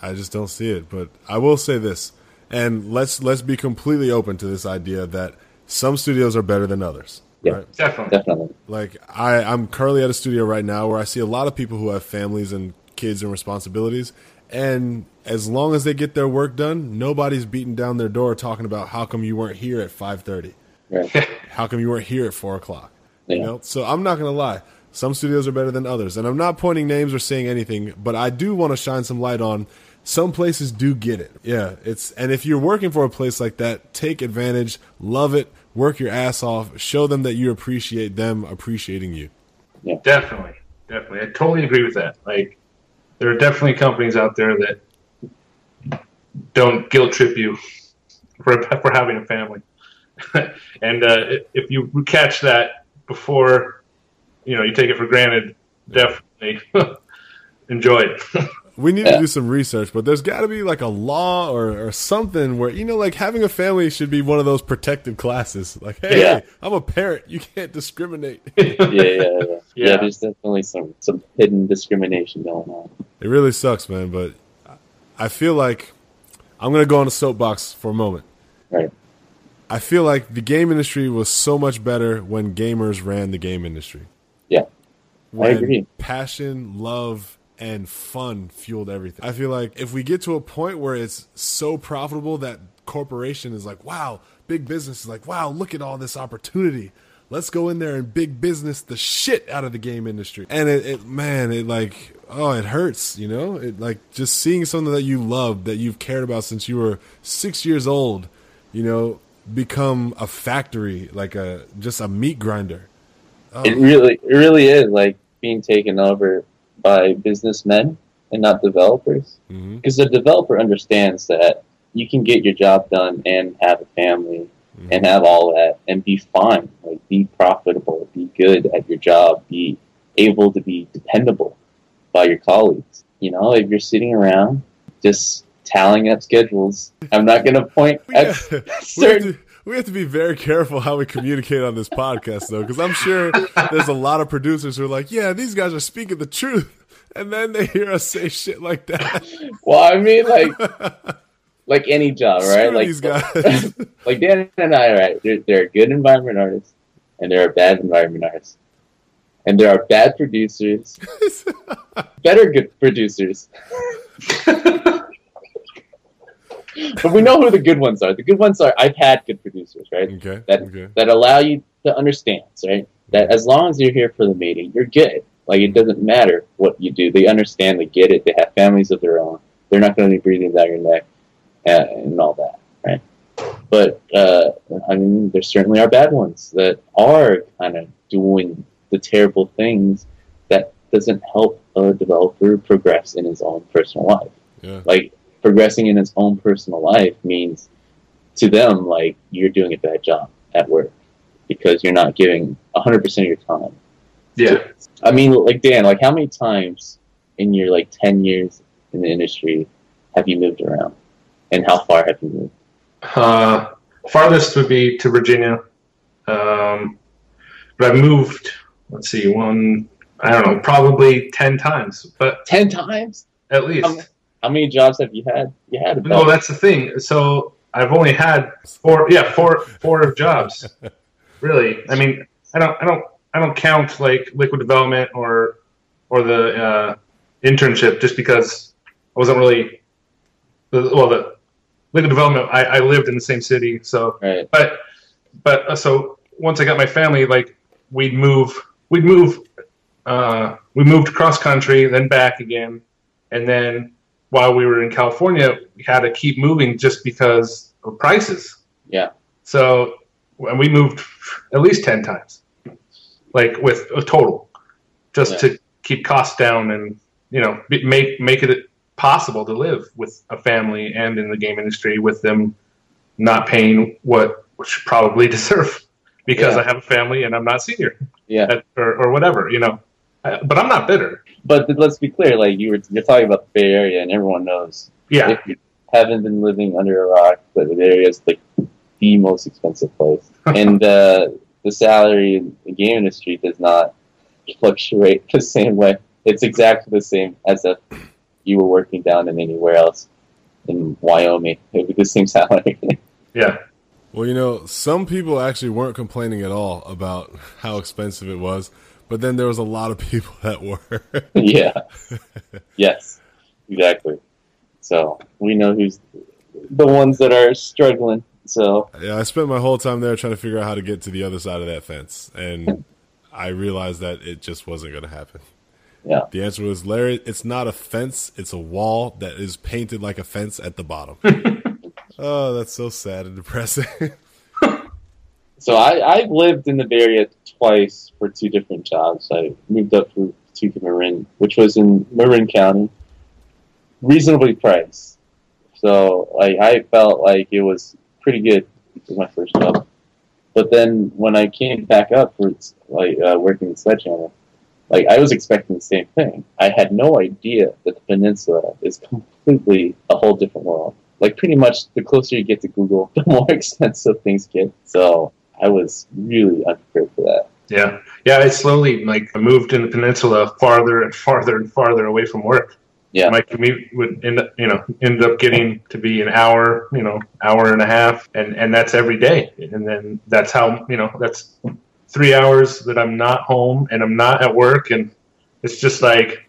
I just don't see it. But I will say this, and let's let's be completely open to this idea that some studios are better than others. Yeah. Right? Definitely. Definitely. Like I, I'm currently at a studio right now where I see a lot of people who have families and kids and responsibilities, and as long as they get their work done, nobody's beating down their door talking about how come you weren't here at five thirty, Right. how come you weren't here at four o'clock. You know, so I'm not gonna lie. Some studios are better than others, and I'm not pointing names or saying anything, but I do want to shine some light on. Some places do get it. Yeah, it's and if you're working for a place like that, take advantage, love it, work your ass off, show them that you appreciate them appreciating you. Yeah, Definitely, definitely. I totally agree with that. Like, there are definitely companies out there that don't guilt trip you for for having a family, and uh, if you catch that before, you know, you take it for granted. Definitely enjoy it. We need to do some research, but there's got to be like a law or, or something where you know, like having a family should be one of those protected classes. Like, hey, Yeah. I'm a parent, you can't discriminate. Yeah, yeah, yeah. yeah. Yeah. there's definitely some some hidden discrimination going on. It really sucks, man. But I feel like I'm gonna go on a soapbox for a moment. Right. I feel like the game industry was so much better when gamers ran the game industry. Yeah. When agree. passion, love, and fun fueled everything. I feel like if we get to a point where it's so profitable that corporation is like, wow, big business is like, wow, look at all this opportunity. Let's go in there and big business the shit out of the game industry. And it, it man, it like, oh, it hurts, you know? It like just seeing something that you love, that you've cared about since you were six years old, you know, become a factory, like a just a meat grinder. Oh, It really, it really is like being taken over by businessmen and not developers. mhm. Because the developer understands that you can get your job done and have a family and have all that and be fine. Like be profitable, be good at your job, be able to be dependable by your colleagues. You know, if you're sitting around just tallying up schedules, I'm not going to point at have, we, have certain. To, we have to be very careful how we communicate on this podcast, though, because I'm sure there's a lot of producers who are like, "Yeah, these guys are speaking the truth," and then they hear us say shit like that. Well, I mean, like, like any job, right? Screw like, these guys. like Dan and I, right? There, there are good environment artists and there are bad environment artists, and there are bad producers, better good producers. But we know who the good ones are. The good ones are I've had good producers, right? okay. That Okay. that allow you to understand, right? That as long as you're here for the meeting, you're good. Like it doesn't matter what you do. They understand. They get it. They have families of their own. They're not going to be breathing down your neck uh, and all that, right? But uh, I mean, there certainly are bad ones that are kind of doing the terrible things that doesn't help a developer progress in his own personal life Yeah. like progressing in his own personal life means to them like you're doing a bad job at work because you're not giving 100% of your time yeah. i mean like dan like how many times in your like 10 years in the industry have you moved around and how far have you moved Uh, farthest would be to Virginia. Um, but I've moved, let's see, one, I don't know, probably 10 times, but 10 times at least. Um, how many jobs have you had you had No, that's the thing. So I've only had four, yeah, four, four jobs. Really, I mean, I don't, I don't, I don't count like liquid development or, or the uh, internship just because I wasn't really, well, the liquid development. I, I lived in the same city, so right but but uh, so once I got my family, like we'd move, we'd move, uh, we moved cross country, then back again, and then while we were in California, we had to keep moving just because of prices. yeah So and we moved at least ten times, like with a total, just Yeah. to keep costs down and you know make make it possible to live with a family and in the game industry with them not paying what should probably deserve because Yeah. I have a family and I'm not senior yeah or, or whatever you know. But I'm not bitter. but let's be clear like you were you're talking about the bay area and everyone knows Yeah, if you haven't been living under a rock, but the Bay area is like the most expensive place, and uh, the salary in the game industry does not fluctuate the same way. It's exactly the same as if you were working down in anywhere else in Wyoming. It would be the same salary. yeah. Well, you know, some people actually weren't complaining at all about how expensive it was, but then there was a lot of people that were. yeah. yes, exactly. So we know who's the ones that are struggling. So yeah, I spent my whole time there trying to figure out how to get to the other side of that fence, and I realized that it just wasn't going to happen. Yeah. The answer was Larry. It's not a fence; it's a wall that is painted like a fence at the bottom. oh, that's so sad and depressing. So I I've lived in the Bay Area twice for two different jobs. I moved up to, to Marin, which was in Marin County, reasonably priced. So like I felt like it was pretty good for my first job. But then when I came back up for like uh, working in Sledgehammer, like I was expecting the same thing. I had no idea that the peninsula is completely a whole different world. Like pretty much the closer you get to Google, the more expensive things get. So I was really unprepared for that. Yeah, yeah. I slowly like moved in the peninsula farther and farther and farther away from work. Yeah, my commute would end up, you know, end up getting to be an hour, you know, hour and a half, and and that's every day. And then that's how, you know, that's three hours that I'm not home and I'm not at work, and it's just like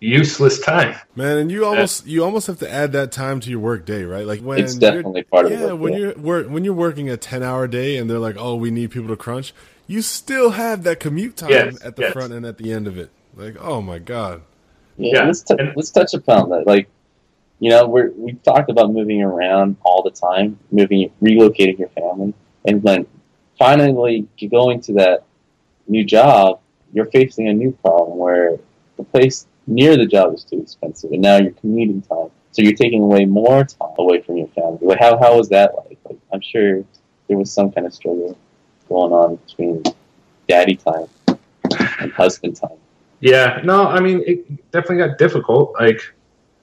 useless time. Man, and you almost you almost have to add that time to your work day, right? Like when it's definitely part of yeah, work, when yeah. you're work, when you're working a ten hour day and they're like, oh, we need people to crunch. You still have that commute time yes, at the yes. front and at the end of it. Like, oh my god. Yeah, Yeah, let's t- and- let's touch upon that. Like, you know, we're we talked about moving around all the time, moving, relocating your family, and then finally going to that new job, you're facing a new problem where the place near the job is too expensive, and now you're commuting time, so you're taking away more time away from your family. Like, how how was that like? like I'm sure there was some kind of struggle going on between daddy time and husband time. Yeah, no, I mean, it definitely got difficult. Like,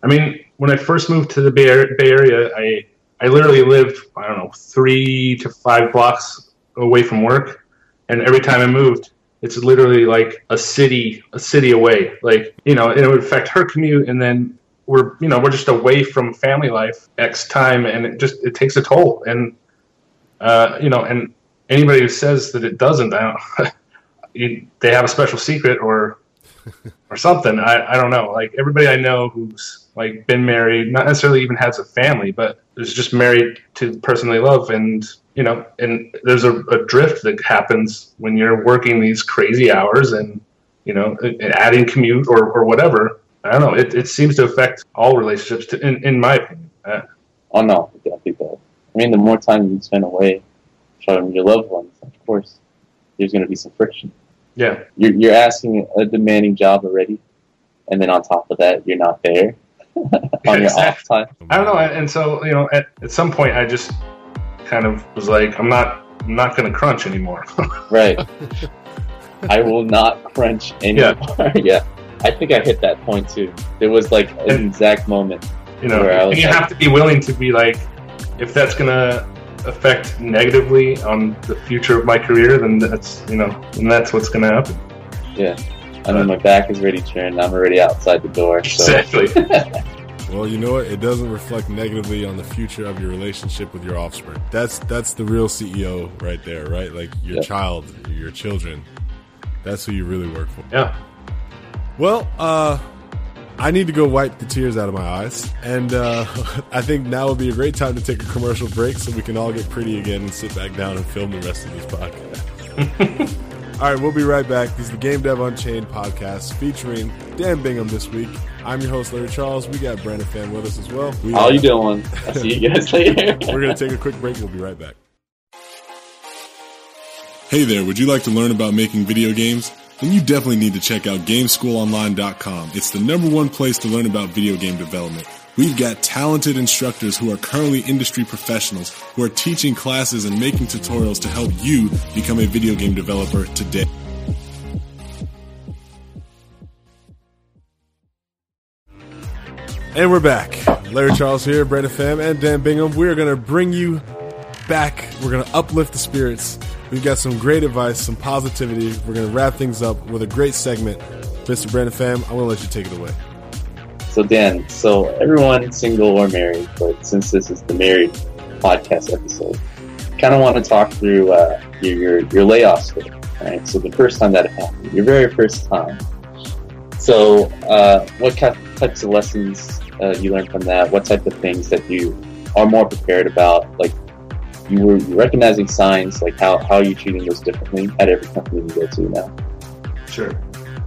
I mean, when I first moved to the Bay Area, I I literally lived I don't know three to five blocks away from work, and every time I moved, it's literally like a city a city away. Like, you know, and it would affect her commute, and then we're you know we're just away from family life X time, and it just it takes a toll. And uh, you know, and anybody who says that it doesn't, I don't. you, they have a special secret or or something. I, I don't know. Like everybody I know who's like been married, not necessarily even has a family, but is just married to the person they love, and you know, and there's a, a drift that happens when you're working these crazy hours and you know, adding commute or, or whatever. I don't know. It, it seems to affect all relationships, to, in in my opinion. Uh, Oh no, it definitely does. I mean, the more time you spend away from your loved ones, of course, there's going to be some friction. yeah, You're, you're asking a demanding job already, and then on top of that, you're not there on your off time. I don't know. And so you know, at, at some point, I just kind of was like, I'm not I'm not going to crunch anymore. Right. I will not crunch anymore. Yeah. I think I hit that point too. There was like an And- exact moment. You know, Where I was and you like- have to be willing to be like, if that's gonna affect negatively on the future of my career, then that's you know, then that's what's gonna happen. Yeah. I mean, my back is already turned. I'm already outside the door. So. Exactly. Well, you know what? It doesn't reflect negatively on the future of your relationship with your offspring. That's that's the real CEO right there, right? Like your Yeah. child, your children. That's who you really work for. yeah. Well, uh, I need to go wipe the tears out of my eyes, and uh, I think now would be a great time to take a commercial break so we can all get pretty again and sit back down and film the rest of this podcast. all right, we'll be right back. This is the Game Dev Unchained podcast featuring Dan Bingham this week. I'm your host, Larry Charles. We got Brandon Pham with us as well. We, How uh, you doing? I'll see you guys later. We're going to take a quick break. We'll be right back. Hey there, would you like to learn about making video games? Then you definitely need to check out GameSchoolOnline.com. It's the number one place to learn about video game development. We've got talented instructors who are currently industry professionals who are teaching classes and making tutorials to help you become a video game developer today. And we're back. Larry Charles here, Brandon Pham, and Dan Bingham. We're going to bring you back. We're going to uplift the spirits. We've got some great advice, some positivity. We're going to wrap things up with a great segment. Mr. Brandon Pham, I'm going to let you take it away. So Dan, so everyone single or married, but since this is the married podcast episode, kind of want to talk through uh, your, your your layoffs. Right. So the first time that happened, your very first time. So, uh, what types of lessons uh, you learned from that? What type of things that you are more prepared about? Like you were recognizing signs, like how how are you treating those differently at every company you go to now? Sure.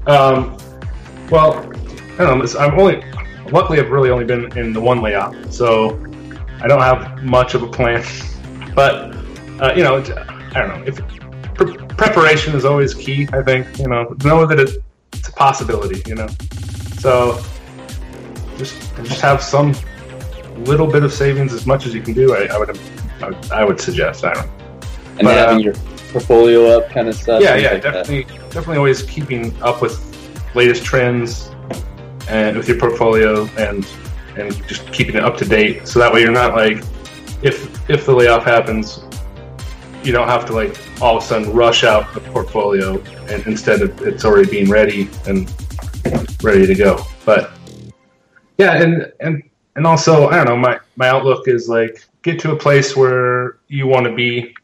Um, well, I don't know. I'm only luckily I've really only been in the one layoff, so I don't have much of a plan. but uh, you know, I don't know. If pre- preparation is always key, I think you know know that it's a possibility. You know, so just just have some little bit of savings as much as you can do. I, I would I, would suggest. I don't. And but, having uh, your portfolio up, kind of stuff. Yeah, yeah, like definitely, that. definitely always keeping up with latest trends and with your portfolio and and just keeping it up to date. So that way you're not like if if the layoff happens, you don't have to like all of a sudden rush out the portfolio and instead of it's already being ready and ready to go. But yeah, and and and also I don't know, my my outlook is like get to a place where you want to be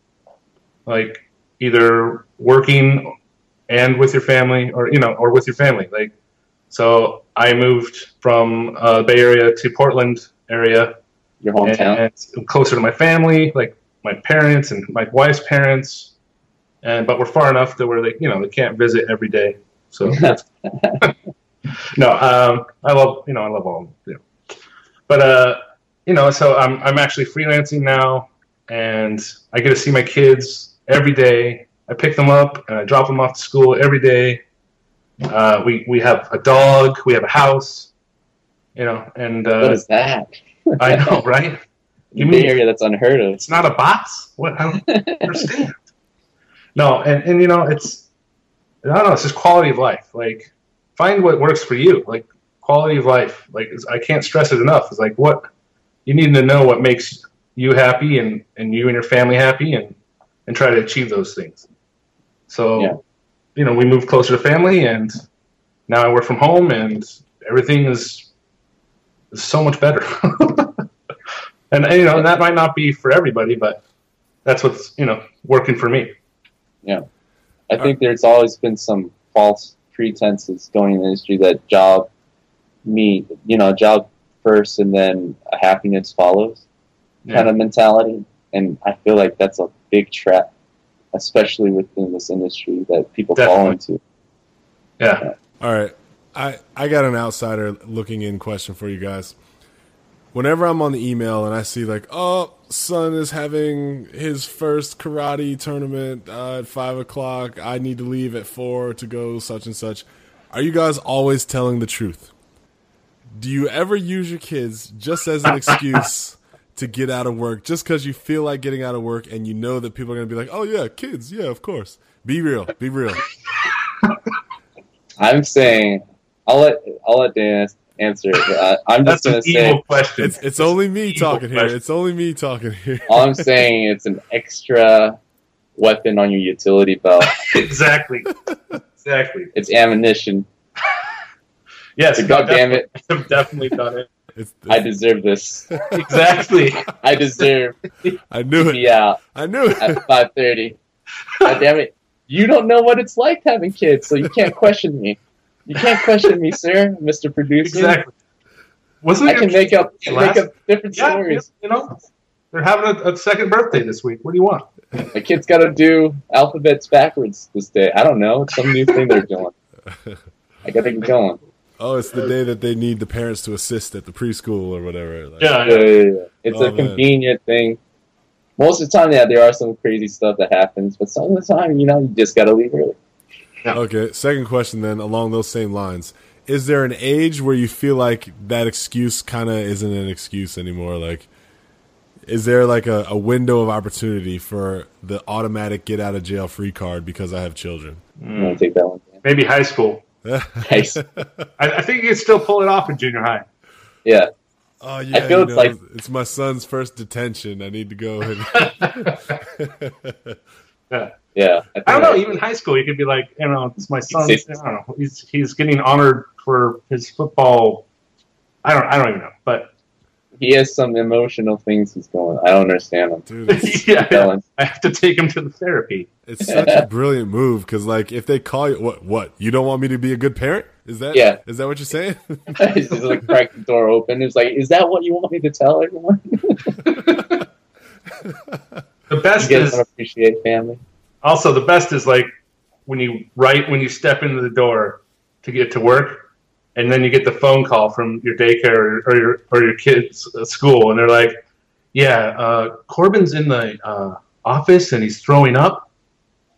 like either working and with your family or you know or with your family like so I moved from uh, Bay Area to Portland area, your hometown, and, closer to my family, like my parents and my wife's parents, and but we're far enough that where they, you know, they can't visit every day. So no, um, I love, you know, I love all, you know. but uh, you know, so I'm I'm actually freelancing now, and I get to see my kids every day. I pick them up and I drop them off to school every day uh, we we have a dog. We have a house. You know, and uh, what is that? I know, right? You mean area that's unheard of? It's not a box. What? I don't understand. No, and and you know, it's I don't know. It's just quality of life. Like, find what works for you. Like quality of life. Like I can't stress it enough. It's like what you need to know what makes you happy and and you and your family happy and and try to achieve those things. So yeah you know, we moved closer to family, and now I work from home, and everything is, is so much better. and, and you know, that might not be for everybody, but that's what's you know working for me. Yeah, I uh, think there's always been some false pretenses going in the industry that job me, you know, job first and then happiness follows yeah. kind of mentality. And I feel like that's a big trap especially within this industry that people Definitely. fall into. Yeah. yeah. All right. I, I got an outsider looking in question for you guys. Whenever I'm on the email and I see like, oh, son is having his first karate tournament uh, at five o'clock. I need to leave at four to go such and such. Are you guys always telling the truth? Do you ever use your kids just as an excuse to get out of work just because you feel like getting out of work and you know that people are going to be like, oh, yeah, kids. Yeah, of course. Be real. Be real. I'm saying, I'll let, I'll let Dan answer. Uh, I'm just going to say, question. It's, it's only me talking question. here. It's only me talking here. All I'm saying, it's an extra weapon on your utility belt. exactly. Exactly. It's ammunition. yes. God damn it. I've definitely done it. It's, it's, I deserve this. exactly. I deserve. I knew it. Yeah. I knew it. At five thirty. God damn it! You don't know what it's like having kids, so you can't question me. You can't question me, sir, Mister Producer. Exactly. Wasn't I can make up make up different yeah, stories. You know, they're having a, a, second birthday this week. What do you want? My kid's got to do alphabets backwards this day. I don't know. It's some new thing they're doing. I got to get going. Oh, it's the day that they need the parents to assist at the preschool or whatever. Like, yeah, yeah, yeah, yeah, It's oh, a man. convenient thing. Most of the time, yeah, there are some crazy stuff that happens, but some of the time, you know, you just gotta leave early. Yeah. Okay. Second question, then, along those same lines, is there an age where you feel like that excuse kind of isn't an excuse anymore? Like, is there like a, a, window of opportunity for the automatic get out of jail free card because I have children? Mm. take that one. Maybe high school. nice. I, I, think you can still pull it off in junior high. Yeah. Oh yeah, I feel it's know, like it's my son's first detention. I need to go. And... yeah. Yeah. I, I don't know. Even high school, you could be like, you know, it's my son. I don't know. He's he's getting honored for his football. I don't. I don't even know. But he has some emotional things he's going. I don't understand him. Dude, it's, yeah, I have to take him to the therapy. it's such a brilliant move because, like, if they call you, what, what? You don't want me to be a good parent? Is that, Yeah. Is that what you're saying? He's just like crack the door open. It's like, is that what you want me to tell everyone? The best you guys is don't appreciate family. Also the best is like when you right when you step into the door to get to work, and then you get the phone call from your daycare or, or your or your kids' school, and they're like, "Yeah, uh, Corbin's in the uh, office and he's throwing up,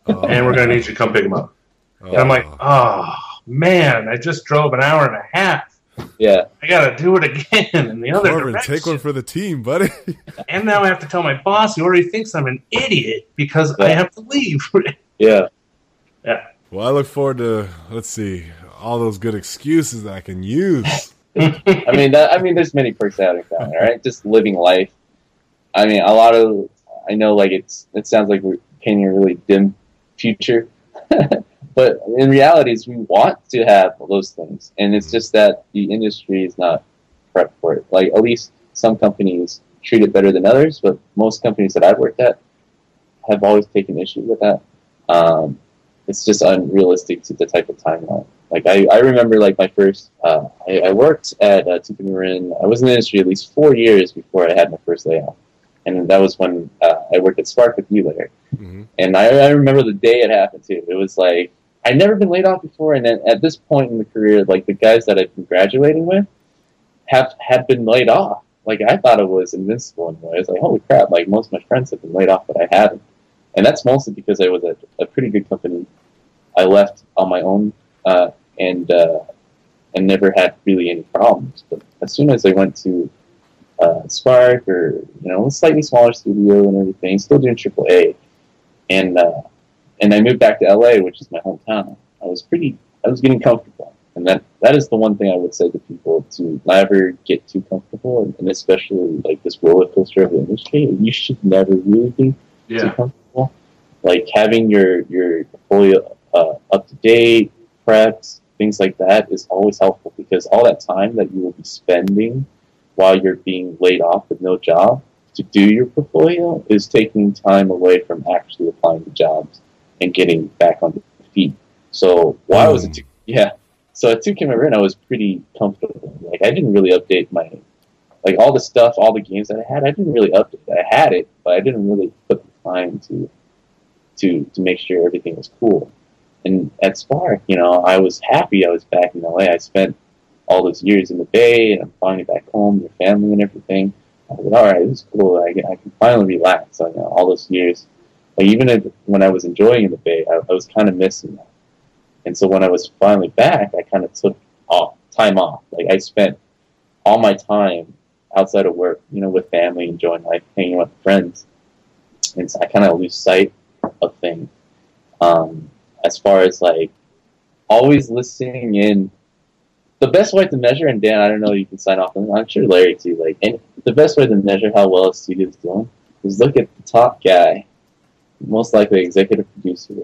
Oh, and we're gonna need you to come pick him up." And I'm like, "Oh man, I just drove an hour and a half." Yeah, I gotta do it again in the other Corbin, direction. take one for the team, buddy. and now I have to tell my boss, who already thinks I'm an idiot because I have to leave. yeah. yeah. well, I look forward to, let's see, all those good excuses that I can use. I mean, that, I mean, there's many perks out of family, right? Just living life. I mean, a lot of I know, like it's it sounds like we're painting a really dim future, but in reality, is we want to have those things, and it's just that the industry is not prepped for it. Like at least some companies treat it better than others, but most companies that I've worked at have always taken issue with that. Um, it's just unrealistic to the type of timeline. Like I, I remember like my first, uh, I, I worked at uh, Marin. I was in the industry at least four years before I had my first layoff, and that was when uh, I worked at Spark with you, Larry. hmm And I, I remember the day it happened too. It was like I'd never been laid off before, and at this point in the career, like the guys that I've been graduating with have have been laid off. Like I thought it was invincible in a way. I was like, holy crap! Like most of my friends have been laid off, but I haven't, and that's mostly because I was at a pretty good company. I left on my own uh, and uh, and never had really any problems. But as soon as I went to uh, Spark or you know a slightly smaller studio and everything, still doing AAA, and uh, and I moved back to LA, which is my hometown. I was pretty, I was getting comfortable, and that that is the one thing I would say to people to never get too comfortable, and, and especially like this roller coaster of the industry. You should never really be too comfortable. Like having your your portfolio uh, up to date, prepped, things like that is always helpful because all that time that you will be spending while you're being laid off with no job to do your portfolio is taking time away from actually applying to jobs and getting back on your feet. So while I was at Mm. two, yeah, so at 2K Marin, I was pretty comfortable. Like I didn't really update my like all the stuff, all the games that I had. I didn't really update. I had it, but I didn't really put the time to to to make sure everything was cool. And at Spark, you know, I was happy I was back in LA. I spent all those years in the Bay, and I'm finally back home, your family and everything. I was like, all right, this is cool. I can, I can finally relax. Like, you know, all those years, like even if, when I was enjoying in the Bay, I, I was kind of missing that. And so when I was finally back, I kind of took off time off. Like I spent all my time outside of work, you know, with family, enjoying life, hanging with friends. And so I kind of lose sight of things. Um, as far as like always listening in, the best way to measure, and Dan, I don't know, you can sign off on. I'm sure Larry too. Like, and the best way to measure how well a studio is doing is look at the top guy, most likely executive producer,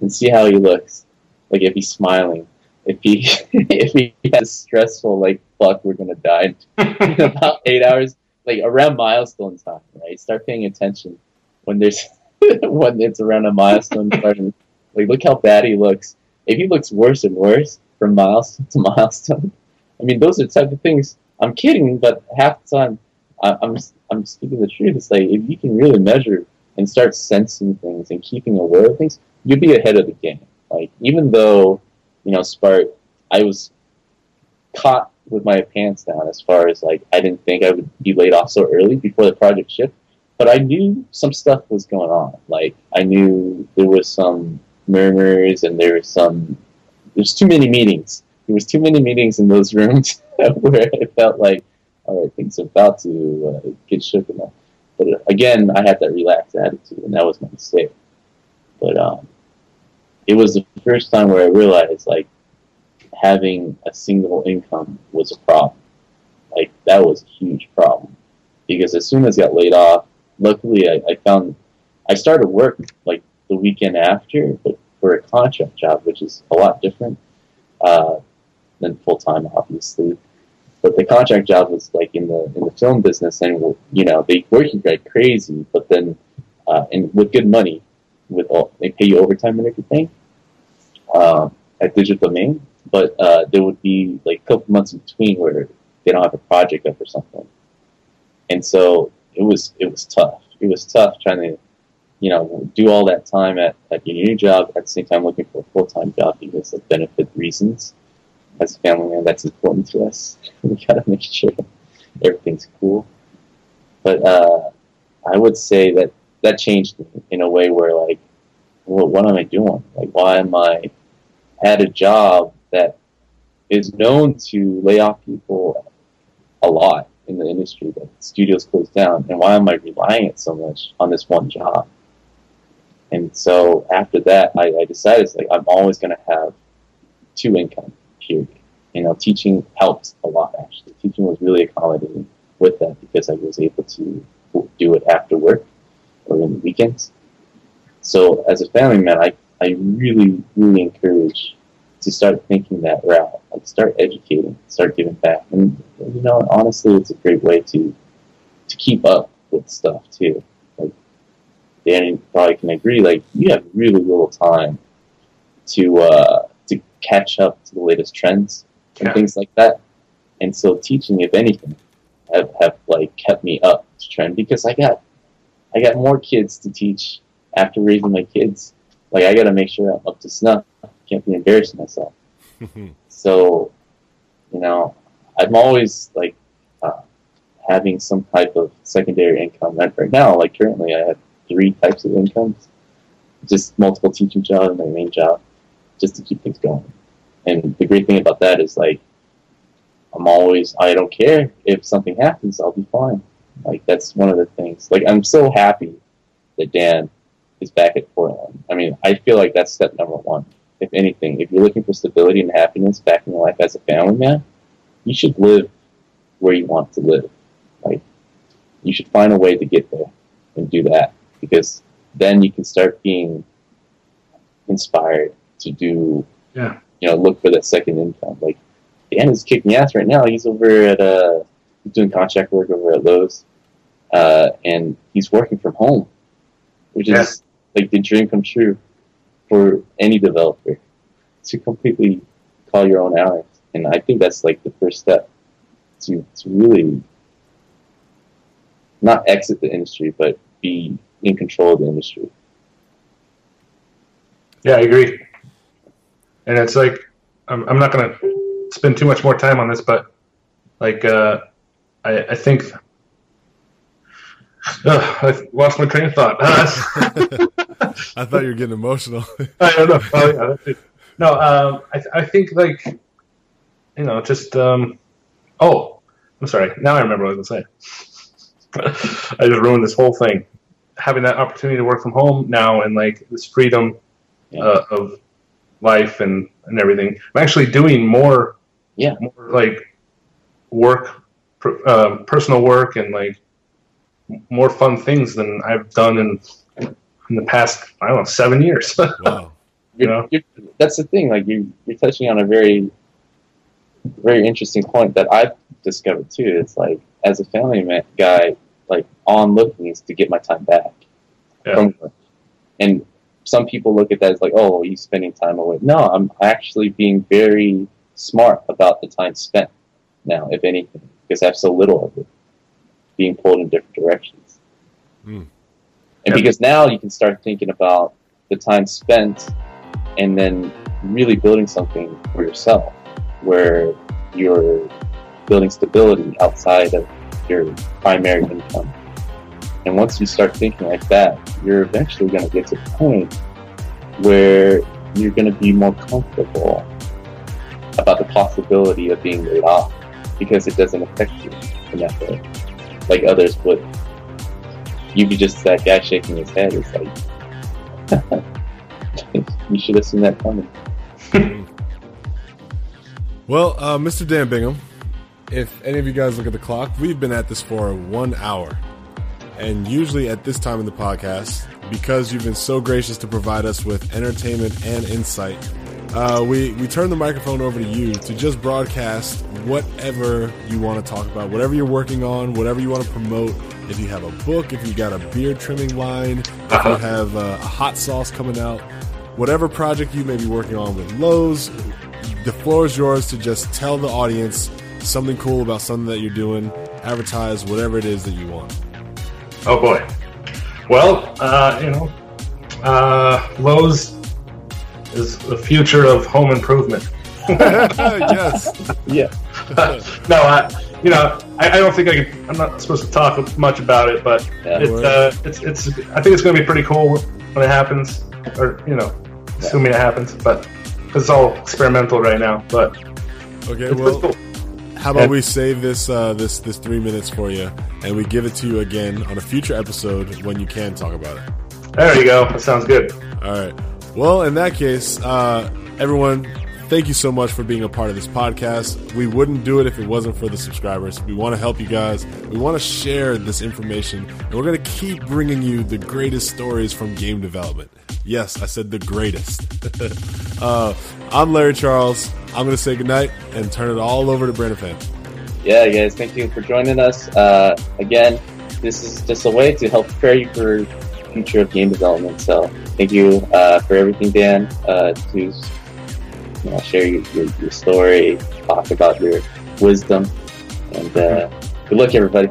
and see how he looks. Like if he's smiling, if he if he has stressful like fuck, we're gonna die in about eight hours, like around milestone time, right? Start paying attention when there's when it's around a milestone. starting, like look how bad he looks. If he looks worse and worse from milestone to milestone, I mean those are the type of things. I'm kidding, but half the time I, I'm I'm speaking the truth. It's like if you can really measure and start sensing things and keeping aware of things, you'd be ahead of the game. Like even though you know Spark, I was caught with my pants down as far as like I didn't think I would be laid off so early before the project shipped, but I knew some stuff was going on. Like I knew there was some murmurs and there was some there's too many meetings. There was too many meetings in those rooms where it felt like all right, things are about to uh, get shook enough. But again, I had that relaxed attitude, and that was my mistake. But um, it was the first time where I realized like having a single income was a problem. Like that was a huge problem because as soon as I got laid off, luckily I, I found I started work like the weekend after, but for a contract job, which is a lot different uh, than full time, obviously. But the contract job was like in the in the film business, and you know they work you like crazy, but then uh, and with good money, with all they pay you overtime and everything um, at Digital Domain, but uh, there would be like a couple months in between where they don't have a project up or something, and so it was it was tough. It was tough trying to you know, do all that time at, at your new job at the same time looking for a full time job because of benefit reasons. As a family man, that's important to us. we gotta make sure everything's cool. But uh, I would say that that changed me in a way where like, well, what am I doing? Like, why am I at a job that is known to lay off people a lot in the industry that studios close down, and why am I relying so much on this one job? And so after that, I, I decided like I'm always going to have two income. You know, teaching helped a lot. Actually, teaching was really accommodating with that because I was able to do it after work or in the weekends. So as a family man, I, I really, really encourage to start thinking that route. Like start educating, start giving back. And you know, honestly it's a great way to to keep up with stuff too. Like Danny probably can agree, like you have really little time to uh, catch up to the latest trends and yeah. things like that. And so teaching, if anything, have, have like kept me up to trend because I got I got more kids to teach after raising my kids. Like I got to make sure I'm up to snuff. Can't be embarrassing myself. so, you know, I'm always like uh, having some type of secondary income. And right now, like currently, I have three types of incomes, just multiple teaching jobs and my main job, just to keep things going. And the great thing about that is like, I'm always, I don't care if something happens, I'll be fine. Like that's one of the things. Like I'm so happy that Dan is back at Portland. I mean, I feel like that's step number one. If anything, if you're looking for stability and happiness back in your life as a family man, you should live where you want to live. Like you should find a way to get there and do that because then you can start being inspired to do, yeah. you know, look for that second income. Like Dan is kicking ass right now. He's over at uh, he's doing contract work over at Lowe's, uh, and he's working from home, which yeah. is like the dream come true for any developer to completely call your own hours. And I think that's like the first step to to really not exit the industry, but be in control of the industry. Yeah, I agree. And it's like I'm, I'm not going to spend too much more time on this, but like uh, I, I think uh, I lost my train of thought. I thought you were getting emotional. I don't know. Oh, yeah, no, um, I, I think like you know, just um, oh, I'm sorry. Now I remember what I was going to say. I just ruined this whole thing having that opportunity to work from home now and like this freedom uh, of life and, and everything. I'm actually doing more, yeah, more like work, uh, personal work, and like more fun things than I've done in in the past. I don't know, seven years. wow. you know? You're, that's the thing. Like you, you're touching on a very, very interesting point that I've discovered too. It's like as a family man, guy, like on looking is to get my time back yeah. from work. And some people look at that as like, oh, you spending time away. No, I'm actually being very smart about the time spent now, if anything, because I have so little of it being pulled in different directions. Mm. And yeah. because now you can start thinking about the time spent and then really building something for yourself where you're building stability outside of your primary income. And once you start thinking like that, you're eventually going to get to a point where you're going to be more comfortable about the possibility of being laid off because it doesn't affect you in that way, like others would. You'd be just that guy shaking his head. It's like, you should have seen that coming. well, uh, Mr. Dan Bingham, if any of you guys look at the clock, we've been at this for one hour. And usually at this time in the podcast, because you've been so gracious to provide us with entertainment and insight, uh, we we turn the microphone over to you to just broadcast whatever you want to talk about, whatever you're working on, whatever you want to promote. If you have a book, if you got a beard trimming line, if you have uh, a hot sauce coming out, whatever project you may be working on with Lowe's, the floor is yours to just tell the audience something cool about something that you're doing, advertise whatever it is that you want. Oh boy. Well, uh, you know, uh, Lowe's is the future of home improvement. yes. Yeah. no, I, you know, I, I don't think I can. I'm not supposed to talk much about it, but Yeah. it's, uh, it's it's. I think it's going to be pretty cool when it happens, or you know, assuming it happens. But 'cause it's all experimental right now. But Okay. it's, Well, it's cool. how about we save this uh, this this three minutes for you, and we give it to you again on a future episode when you can talk about it. There you go. That sounds good. All right. Well, in that case, uh, everyone, thank you so much for being a part of this podcast. We wouldn't do it if it wasn't for the subscribers. We want to help you guys. We want to share this information, and we're going to keep bringing you the greatest stories from game development. Yes, I said the greatest. uh, I'm Larry Charles. I'm going to say goodnight and turn it all over to Brandon Pham. yeah, guys, thank you for joining us. Uh, again, this is just a way to help prepare you for future of game development. So thank you uh, for everything, Dan, uh, to you know, share your, your, your story, talk about your wisdom, and uh, good luck, everybody.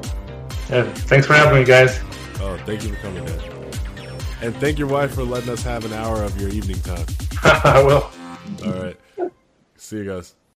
Yeah, thanks for having me, guys. Oh, thank you for coming in. And thank your wife for letting us have an hour of your evening time. I will. All right. See you guys.